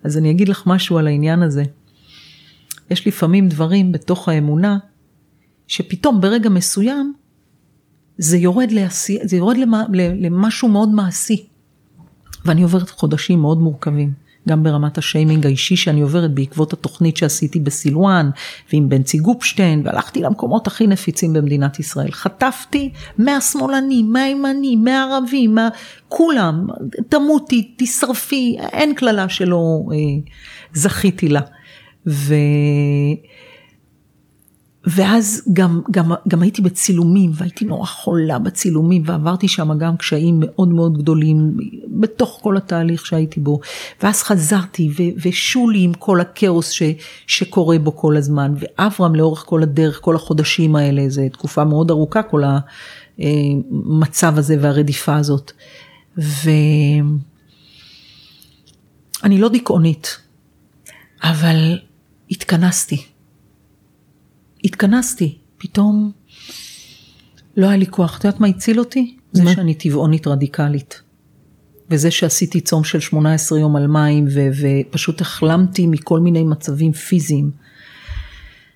A: אז אני אגיד לך משהו על העניין הזה. יש לפעמים דברים בתוך האמונה, שפתאום ברגע מסוים, זה יורד, לעשי, זה יורד למה, למשהו מאוד מעשי. ואני עוברת חודשים מאוד מורכבים, גם ברמת השיימינג האישי שאני עוברת בעקבות התוכנית שעשיתי בסילואן, ועם בנצי גופשטיין, והלכתי למקומות הכי נפיצים במדינת ישראל. חטפתי מהשמאלנים, מהימנים, מהערבים, מה... כולם, תמותי, תשרפי, אין קללה שלא אה, זכיתי לה. ו... ואז גם, גם, גם הייתי בצילומים והייתי נורא חולה בצילומים ועברתי שם גם קשיים מאוד מאוד גדולים בתוך כל התהליך שהייתי בו. ואז חזרתי ו, ושולי עם כל הכאוס ש, שקורה בו כל הזמן ואברהם לאורך כל הדרך, כל החודשים האלה, זו תקופה מאוד ארוכה כל המצב הזה והרדיפה הזאת. ואני לא דיכאונית, אבל התכנסתי. התכנסתי, פתאום לא היה לי כוח. את יודעת מה הציל אותי? זה? שאני טבעונית רדיקלית. וזה שעשיתי צום של 18 יום על מים, ו- ופשוט החלמתי מכל מיני מצבים פיזיים.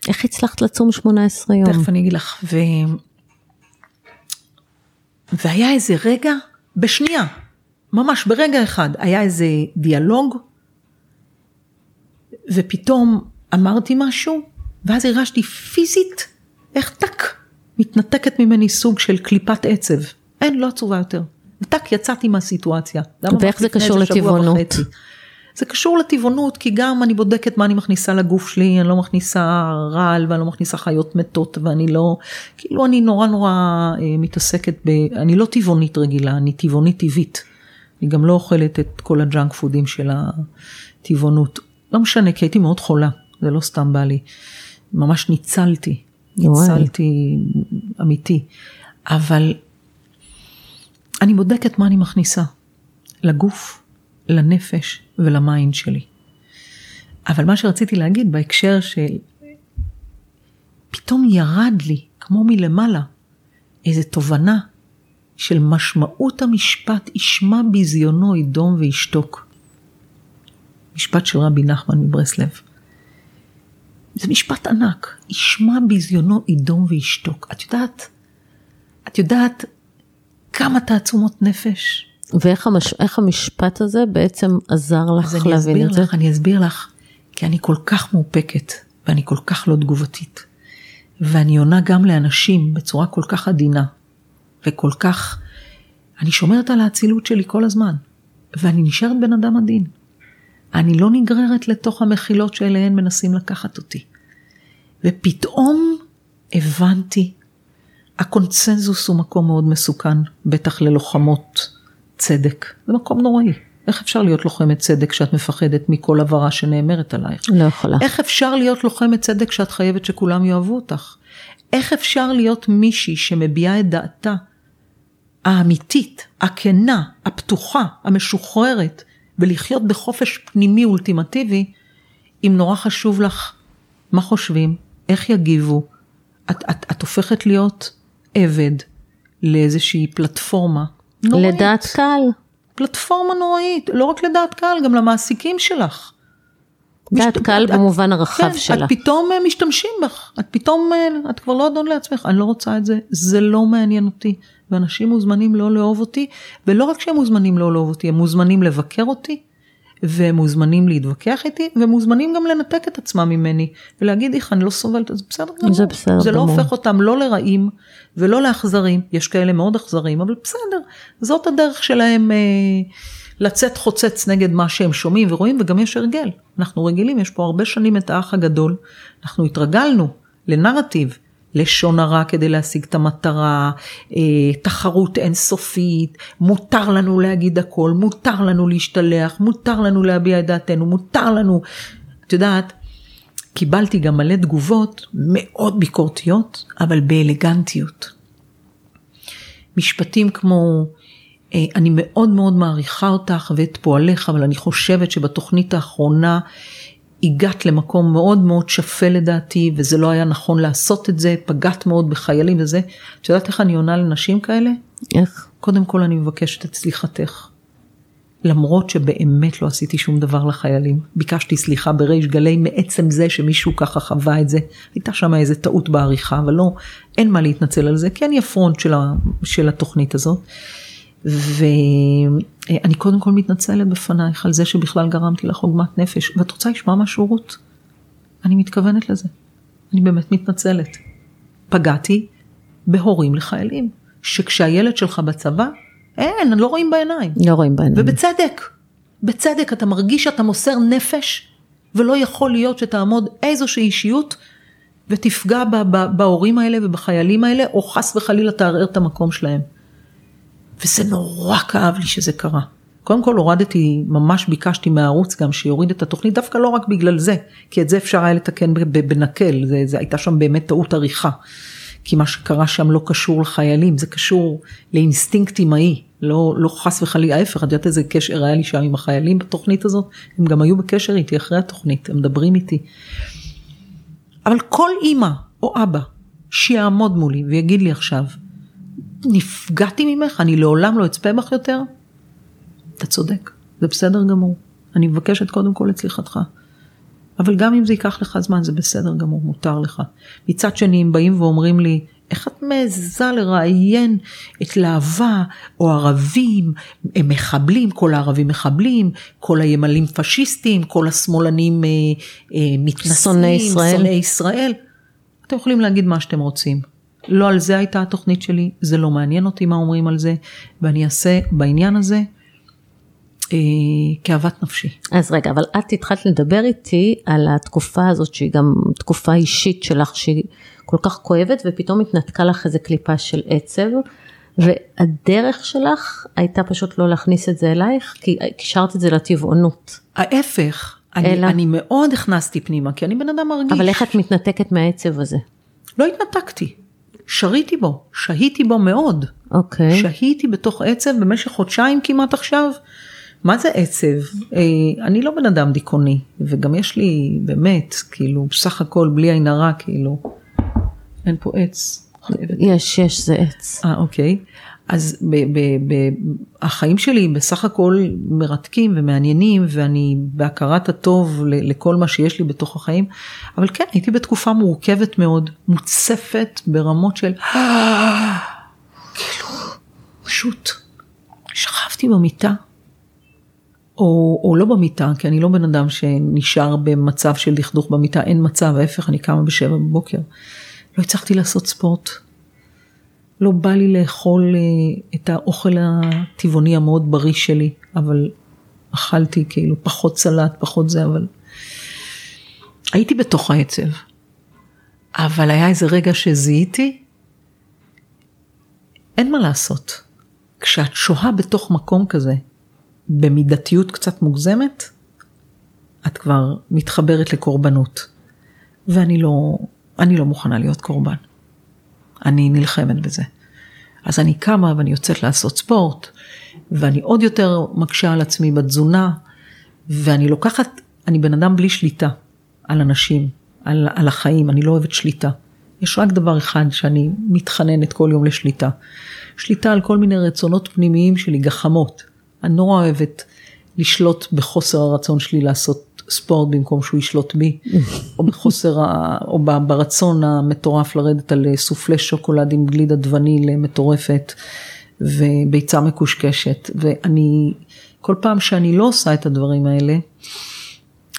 B: איך הצלחת לצום 18 יום?
A: תכף אני אגיד לך. ו... והיה איזה רגע, בשנייה, ממש ברגע אחד, היה איזה דיאלוג, ופתאום אמרתי משהו, ואז הרגשתי פיזית, איך טק, מתנתקת ממני סוג של קליפת עצב. אין, לא עצובה יותר. וטק, יצאתי מהסיטואציה.
B: ואיך זה קשור לטבעונות?
A: זה קשור לטבעונות, כי גם אני בודקת מה אני מכניסה לגוף שלי, אני לא מכניסה רעל ואני לא מכניסה חיות מתות, ואני לא, כאילו אני נורא נורא אה, מתעסקת ב... אני לא טבעונית רגילה, אני טבעונית טבעית. אני גם לא אוכלת את כל הג'אנק פודים של הטבעונות. לא משנה, כי הייתי מאוד חולה, זה לא סתם בא לי. ממש ניצלתי, ניצלתי אמיתי. אבל אני בודקת מה אני מכניסה לגוף, לנפש ול mind שלי. אבל מה שרציתי להגיד בהקשר של פתאום ירד לי, כמו מלמעלה, איזו תובנה של משמעות המשפט ישמע ביזיונו ידום וישתוק. משפט של רבי נחמן מברסלב. זה משפט ענק, ישמע ביזיונו ידום וישתוק. את יודעת, את יודעת כמה תעצומות נפש.
B: ואיך המש... המשפט הזה בעצם עזר לך להבין את זה?
A: לך, אני אסביר לך, כי אני כל כך מאופקת, ואני כל כך לא תגובתית. ואני עונה גם לאנשים בצורה כל כך עדינה, וכל כך, אני שומרת על האצילות שלי כל הזמן, ואני נשארת בן אדם עדין. אני לא נגררת לתוך המחילות שאליהן מנסים לקחת אותי. ופתאום הבנתי, הקונצנזוס הוא מקום מאוד מסוכן, בטח ללוחמות צדק. זה מקום נוראי. איך אפשר להיות לוחמת צדק כשאת מפחדת מכל עברה שנאמרת עלייך?
B: לא יכולה.
A: איך אפשר להיות לוחמת צדק כשאת חייבת שכולם יאהבו אותך? איך אפשר להיות מישהי שמביעה את דעתה האמיתית, הכנה, הפתוחה, המשוחררת, ולחיות בחופש פנימי אולטימטיבי, אם נורא חשוב לך מה חושבים, איך יגיבו, את, את, את הופכת להיות עבד לאיזושהי פלטפורמה
B: נוראית. לדעת קהל.
A: פלטפורמה נוראית, לא רק לדעת קהל, גם למעסיקים שלך.
B: דעת משת... קהל את, במובן הרחב
A: כן,
B: שלה.
A: את פתאום אה, משתמשים בך, את פתאום, אה, את כבר לא אדון לעצמך, אני לא רוצה את זה, זה לא מעניין אותי. ואנשים מוזמנים לא לאהוב אותי, ולא רק שהם מוזמנים לא לאהוב אותי, הם מוזמנים לבקר אותי, והם מוזמנים להתווכח איתי, והם מוזמנים גם לנתק את עצמם ממני, ולהגיד איך אני לא סובלת, זה בסדר גמור.
B: זה בסדר
A: זה
B: גמור.
A: לא הופך אותם לא לרעים ולא לאכזרים, יש כאלה מאוד אכזרים, אבל בסדר, זאת הדרך שלהם אה, לצאת חוצץ נגד מה שהם שומעים ורואים, וגם יש הרגל. אנחנו רגילים, יש פה הרבה שנים את האח הגדול, אנחנו התרגלנו לנרטיב. לשון הרע כדי להשיג את המטרה, אה, תחרות אינסופית, מותר לנו להגיד הכל, מותר לנו להשתלח, מותר לנו להביע את דעתנו, מותר לנו, את יודעת, קיבלתי גם מלא תגובות מאוד ביקורתיות, אבל באלגנטיות. משפטים כמו, אה, אני מאוד מאוד מעריכה אותך ואת פועלך, אבל אני חושבת שבתוכנית האחרונה הגעת למקום מאוד מאוד שפל לדעתי, וזה לא היה נכון לעשות את זה, פגעת מאוד בחיילים וזה. את יודעת איך אני עונה לנשים כאלה?
B: איך?
A: קודם כל אני מבקשת את סליחתך. למרות שבאמת לא עשיתי שום דבר לחיילים. ביקשתי סליחה בריש גלי מעצם זה שמישהו ככה חווה את זה. הייתה שם איזה טעות בעריכה, אבל לא, אין מה להתנצל על זה, כי אני הפרונט של, ה, של התוכנית הזאת. ואני קודם כל מתנצלת בפנייך על זה שבכלל גרמתי לך עוגמת נפש. ואת רוצה לשמוע משהו רות? אני מתכוונת לזה. אני באמת מתנצלת. פגעתי בהורים לחיילים, שכשהילד שלך בצבא, אין, לא רואים בעיניים.
B: לא רואים בעיניים.
A: ובצדק, בצדק אתה מרגיש שאתה מוסר נפש, ולא יכול להיות שתעמוד איזושהי אישיות ותפגע בהורים האלה ובחיילים האלה, או חס וחלילה תערער את המקום שלהם. וזה נורא כאב לי שזה קרה. קודם כל הורדתי, ממש ביקשתי מהערוץ גם שיוריד את התוכנית, דווקא לא רק בגלל זה, כי את זה אפשר היה לתקן בנקל, זה, זה הייתה שם באמת טעות עריכה. כי מה שקרה שם לא קשור לחיילים, זה קשור לאינסטינקט אמאי, לא, לא חס וחלילה, ההפך, את יודעת איזה קשר היה לי שם עם החיילים בתוכנית הזאת? הם גם היו בקשר איתי אחרי התוכנית, הם מדברים איתי. אבל כל אימא או אבא שיעמוד מולי ויגיד לי עכשיו, נפגעתי ממך, אני לעולם לא אצפה בך יותר? אתה צודק, זה בסדר גמור. אני מבקשת קודם כל את סליחתך. אבל גם אם זה ייקח לך זמן, זה בסדר גמור, מותר לך. מצד שני, הם באים ואומרים לי, איך את מעזה לראיין את להבה או ערבים, הם מחבלים, כל הערבים מחבלים, כל הימלים פשיסטים, כל השמאלנים אה, אה, מתנשאים,
B: שונאי ישראל.
A: שונאי ישראל. אתם יכולים להגיד מה שאתם רוצים. לא על זה הייתה התוכנית שלי, זה לא מעניין אותי מה אומרים על זה, ואני אעשה בעניין הזה אה, כאוות נפשי.
B: אז רגע, אבל את התחלת לדבר איתי על התקופה הזאת שהיא גם תקופה אישית שלך שהיא כל כך כואבת ופתאום התנתקה לך איזה קליפה של עצב. והדרך שלך הייתה פשוט לא להכניס את זה אלייך, כי קישרת את זה לטבעונות.
A: ההפך, אני,
B: אלא?
A: אני מאוד הכנסתי פנימה, כי אני בן אדם מרגיש.
B: אבל איך את מתנתקת מהעצב הזה?
A: לא התנתקתי, שריתי בו, שהיתי בו מאוד.
B: אוקיי.
A: שהיתי בתוך עצב במשך חודשיים כמעט עכשיו. מה זה עצב? אה, אני לא בן אדם דיכאוני, וגם יש לי באמת, כאילו, בסך הכל בלי עין הרע, כאילו, אין פה עץ.
B: יש, יש, זה עץ.
A: אה, אוקיי. אז ב, ב, ב, החיים שלי בסך הכל מרתקים ומעניינים, ואני בהכרת הטוב ל- לכל מה שיש לי בתוך החיים, אבל כן, הייתי בתקופה מורכבת מאוד, מוצפת ברמות של, כאילו, פשוט, שכבתי במיטה, או, או לא במיטה, כי אני לא בן אדם שנשאר במצב של דכדוך במיטה, אין מצב, ההפך, אני קמה בשבע בבוקר. לא הצלחתי לעשות ספורט. לא בא לי לאכול אה, את האוכל הטבעוני המאוד בריא שלי, אבל אכלתי כאילו פחות סלט, פחות זה, אבל הייתי בתוך העצב. אבל היה איזה רגע שזיהיתי, אין מה לעשות. כשאת שוהה בתוך מקום כזה, במידתיות קצת מוגזמת, את כבר מתחברת לקורבנות. ואני לא, אני לא מוכנה להיות קורבן. אני נלחמת בזה. אז אני קמה ואני יוצאת לעשות ספורט, ואני עוד יותר מקשה על עצמי בתזונה, ואני לוקחת, אני בן אדם בלי שליטה על אנשים, על, על החיים, אני לא אוהבת שליטה. יש רק דבר אחד שאני מתחננת כל יום לשליטה. שליטה על כל מיני רצונות פנימיים שלי, גחמות. אני נורא אוהבת לשלוט בחוסר הרצון שלי לעשות ספורט במקום שהוא ישלוט בי, או בחוסר, ה... או ברצון המטורף לרדת על סופלי שוקולד עם גלידה וניל מטורפת וביצה מקושקשת. ואני, כל פעם שאני לא עושה את הדברים האלה,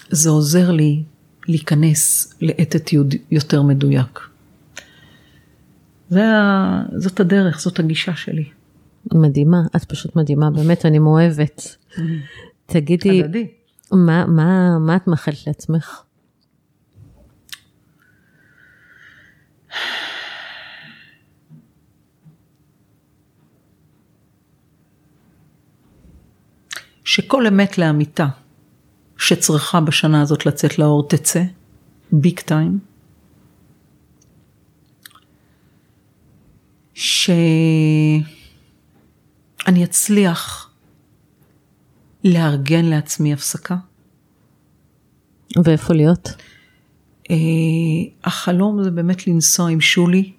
A: זה עוזר לי להיכנס לאתיטיוד יותר מדויק. זה. זאת הדרך, זאת הגישה שלי.
B: מדהימה, את פשוט מדהימה, באמת, אני מאוהבת. תגידי,
A: הדדי.
B: מה, מה, מה את מאחלת לעצמך?
A: שכל אמת לאמיתה שצריכה בשנה הזאת לצאת לאור תצא, ביג טיים. שאני אצליח לארגן לעצמי הפסקה.
B: ואיפה להיות?
A: אה, החלום זה באמת לנסוע עם שולי,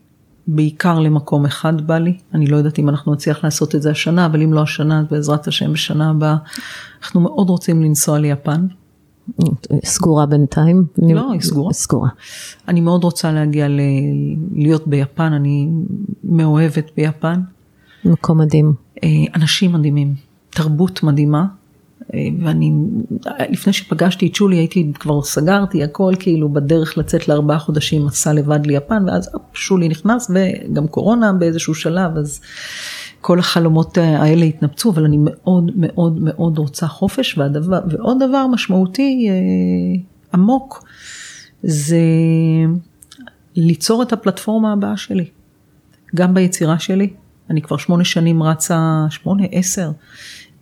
A: בעיקר למקום אחד בא לי. אני לא יודעת אם אנחנו נצליח לעשות את זה השנה, אבל אם לא השנה, אז בעזרת השם בשנה הבאה. אנחנו מאוד רוצים לנסוע ליפן.
B: סגורה בינתיים?
A: לא, היא סגורה.
B: סגורה.
A: אני מאוד רוצה להגיע ל... להיות ביפן, אני מאוהבת ביפן.
B: מקום מדהים.
A: אה, אנשים מדהימים, תרבות מדהימה. אה, ואני, לפני שפגשתי את שולי הייתי, כבר סגרתי הכל כאילו בדרך לצאת לארבעה חודשים מסע לבד ליפן, ואז שולי נכנס וגם קורונה באיזשהו שלב, אז כל החלומות האלה התנפצו, אבל אני מאוד מאוד מאוד רוצה חופש, והדבר, ועוד דבר משמעותי אה, עמוק, זה ליצור את הפלטפורמה הבאה שלי, גם ביצירה שלי, אני כבר שמונה שנים רצה, שמונה, עשר.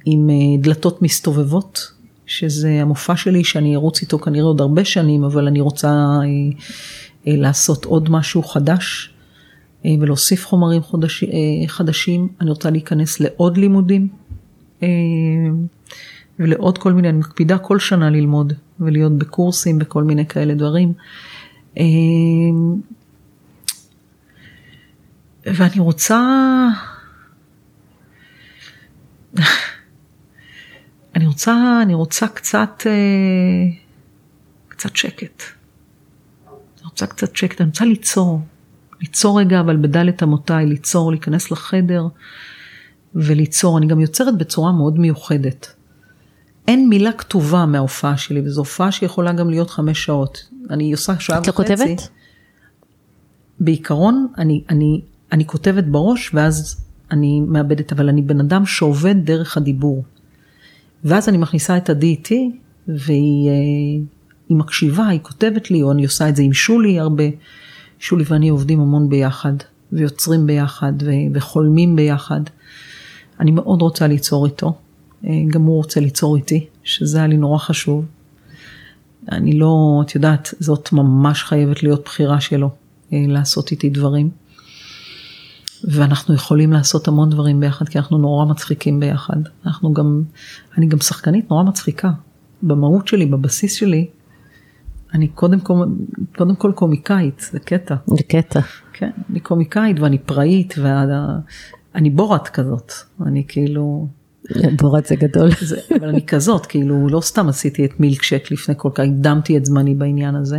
A: עם אה, דלתות מסתובבות, שזה המופע שלי שאני ארוץ איתו כנראה עוד הרבה שנים, אבל אני רוצה אה, אה, לעשות עוד משהו חדש ולהוסיף חומרים חודש, חדשים. אני רוצה להיכנס לעוד לימודים ולעוד כל מיני, אני מקפידה כל שנה ללמוד ולהיות בקורסים וכל מיני כאלה דברים. ואני רוצה... אני רוצה, אני רוצה קצת, אה, קצת שקט. אני רוצה קצת שקט, אני רוצה ליצור. ליצור רגע, אבל בדלת אמותיי, ליצור, להיכנס לחדר וליצור. אני גם יוצרת בצורה מאוד מיוחדת. אין מילה כתובה מההופעה שלי, וזו הופעה שיכולה גם להיות חמש שעות. אני עושה שעה
B: את לא
A: וחצי.
B: כותבת?
A: בעיקרון, אני, אני, אני כותבת בראש ואז אני מאבדת, אבל אני בן אדם שעובד דרך הדיבור. ואז אני מכניסה את איתי, והיא אה, מקשיבה, היא כותבת לי, או אני עושה את זה עם שולי הרבה. שולי ואני עובדים המון ביחד, ויוצרים ביחד, וחולמים ביחד. אני מאוד רוצה ליצור איתו, אה, גם הוא רוצה ליצור איתי, שזה היה לי נורא חשוב. אני לא, את יודעת, זאת ממש חייבת להיות בחירה שלו, אה, לעשות איתי דברים. ואנחנו יכולים לעשות המון דברים ביחד, כי אנחנו נורא מצחיקים ביחד. אנחנו גם, אני גם שחקנית נורא מצחיקה. במהות שלי, בבסיס שלי, אני קודם כל, קודם כל קומיקאית, זה קטע.
B: זה קטע.
A: כן, אני קומיקאית ואני פראית ואני בורת כזאת. אני כאילו...
B: בורת זה גדול.
A: זה, אבל אני כזאת, כאילו לא סתם עשיתי את מילקשק לפני כל כך, הקדמתי את זמני בעניין הזה.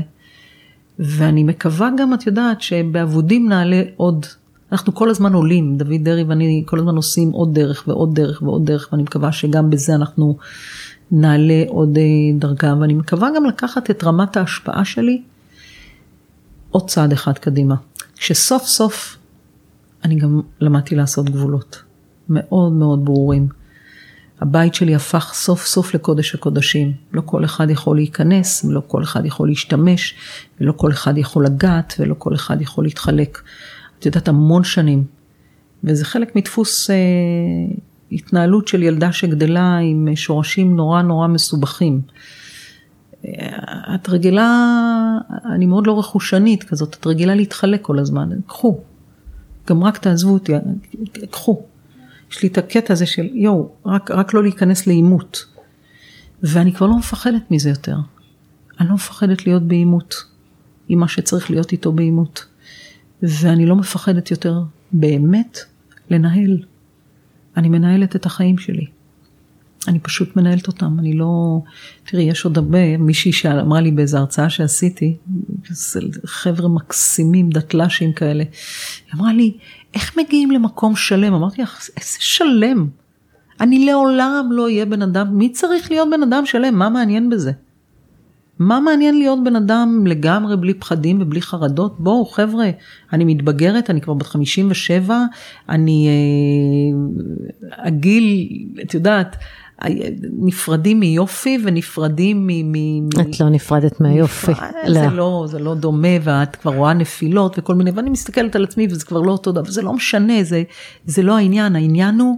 A: ואני מקווה גם, את יודעת, שבאבודים נעלה עוד אנחנו כל הזמן עולים, דוד דרעי ואני כל הזמן עושים עוד דרך ועוד דרך ועוד דרך, ואני מקווה שגם בזה אנחנו נעלה עוד אה, דרגה, ואני מקווה גם לקחת את רמת ההשפעה שלי עוד צעד אחד קדימה. כשסוף סוף אני גם למדתי לעשות גבולות, מאוד מאוד ברורים. הבית שלי הפך סוף סוף לקודש הקודשים. לא כל אחד יכול להיכנס, ולא כל אחד יכול להשתמש, ולא כל אחד יכול לגעת, ולא כל אחד יכול להתחלק. את יודעת, המון שנים. וזה חלק מדפוס אה, התנהלות של ילדה שגדלה עם שורשים נורא נורא מסובכים. אה, את רגילה, אני מאוד לא רכושנית כזאת, את רגילה להתחלק כל הזמן, קחו. גם רק תעזבו אותי, קחו. יש לי את הקטע הזה של יואו, רק, רק לא להיכנס לעימות. ואני כבר לא מפחדת מזה יותר. אני לא מפחדת להיות בעימות עם מה שצריך להיות איתו בעימות. ואני לא מפחדת יותר באמת לנהל. אני מנהלת את החיים שלי. אני פשוט מנהלת אותם, אני לא... תראי, יש עוד הרבה, מישהי שאמרה לי באיזו הרצאה שעשיתי, חבר'ה מקסימים, דתל"שים כאלה, היא אמרה לי, איך מגיעים למקום שלם? אמרתי לך, איזה שלם? אני לעולם לא אהיה בן אדם, מי צריך להיות בן אדם שלם? מה מעניין בזה? מה מעניין להיות בן אדם לגמרי בלי פחדים ובלי חרדות? בואו חבר'ה, אני מתבגרת, אני כבר בת 57, אני אה, הגיל, את יודעת, נפרדים מיופי ונפרדים מ... מ
B: את לא נפרדת מהיופי.
A: לא. זה לא, זה לא דומה ואת כבר רואה נפילות וכל מיני, ואני מסתכלת על עצמי וזה כבר לא אותו דבר, זה לא משנה, זה, זה לא העניין, העניין הוא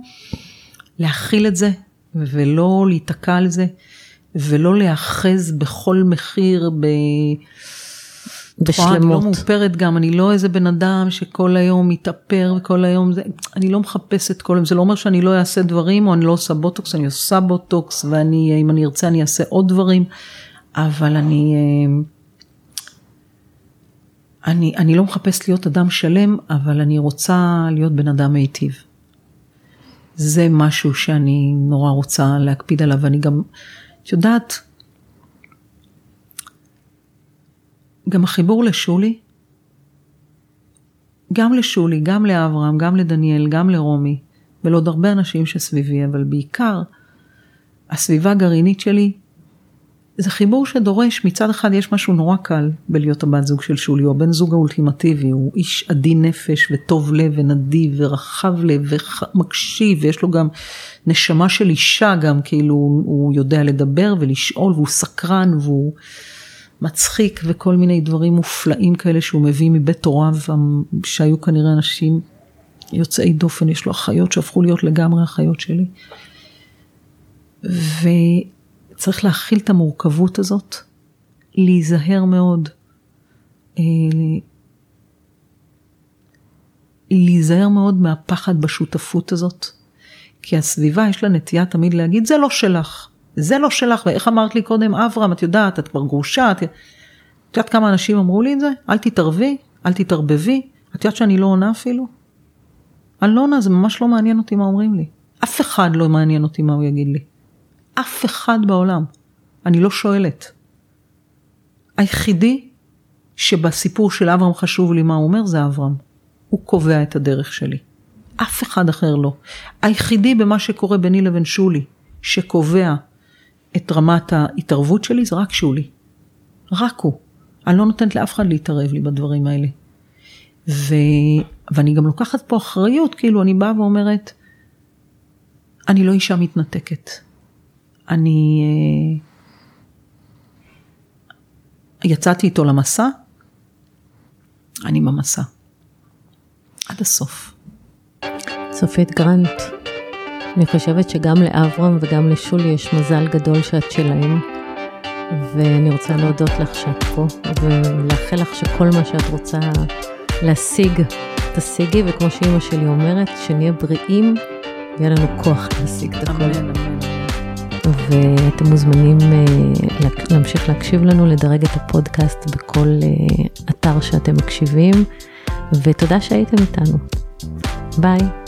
A: להכיל את זה ולא להיתקע על זה. ולא להאחז בכל מחיר ב...
B: בשלמות. אני
A: לא מאופרת גם, אני לא איזה בן אדם שכל היום מתאפר וכל היום זה, אני לא מחפשת כל היום, זה לא אומר שאני לא אעשה דברים או אני לא עושה בוטוקס, אני עושה בוטוקס ואני, אם אני ארצה אני אעשה עוד דברים, אבל אני, אה, אני, אני לא מחפשת להיות אדם שלם, אבל אני רוצה להיות בן אדם מיטיב. זה משהו שאני נורא רוצה להקפיד עליו, ואני גם... את יודעת, גם החיבור לשולי, גם לשולי, גם לאברהם, גם לדניאל, גם לרומי, ולעוד הרבה אנשים שסביבי, אבל בעיקר הסביבה הגרעינית שלי, זה חיבור שדורש, מצד אחד יש משהו נורא קל בלהיות הבת זוג של שולי, הוא הבן זוג האולטימטיבי, הוא איש עדין נפש וטוב לב ונדיב ורחב לב ומקשיב, ויש לו גם נשמה של אישה גם, כאילו הוא יודע לדבר ולשאול והוא סקרן והוא מצחיק וכל מיני דברים מופלאים כאלה שהוא מביא מבית הוריו, שהיו כנראה אנשים יוצאי דופן, יש לו אחיות שהפכו להיות לגמרי אחיות שלי. ו... צריך להכיל את המורכבות הזאת, להיזהר מאוד, אה, להיזהר מאוד מהפחד בשותפות הזאת, כי הסביבה יש לה נטייה תמיד להגיד, זה לא שלך, זה לא שלך, ואיך אמרת לי קודם, אברהם, את יודעת, את כבר גרושה, את... את יודעת כמה אנשים אמרו לי את זה? אל תתערבי, אל תתערבבי, את יודעת שאני לא עונה אפילו? אני לא עונה, זה ממש לא מעניין אותי מה אומרים לי. אף אחד לא מעניין אותי מה הוא יגיד לי. אף אחד בעולם. אני לא שואלת. היחידי שבסיפור של אברהם חשוב לי מה הוא אומר זה אברהם. הוא קובע את הדרך שלי. אף אחד אחר לא. היחידי במה שקורה ביני לבין שולי, שקובע את רמת ההתערבות שלי, זה רק שולי. רק הוא. אני לא נותנת לאף אחד להתערב לי בדברים האלה. ו... ואני גם לוקחת פה אחריות, כאילו אני באה ואומרת, אני לא אישה מתנתקת. אני אה, יצאתי איתו למסע, אני במסע. עד הסוף.
B: צופית גרנט, אני חושבת שגם לאברהם וגם לשולי יש מזל גדול שאת שלהם, ואני רוצה להודות לך שאת פה, ולאחל לך שכל מה שאת רוצה להשיג, תשיגי, וכמו שאימא שלי אומרת, שנהיה בריאים, יהיה לנו כוח להשיג את הכל. ואתם מוזמנים אה, להמשיך להקשיב לנו, לדרג את הפודקאסט בכל אה, אתר שאתם מקשיבים, ותודה שהייתם איתנו. ביי.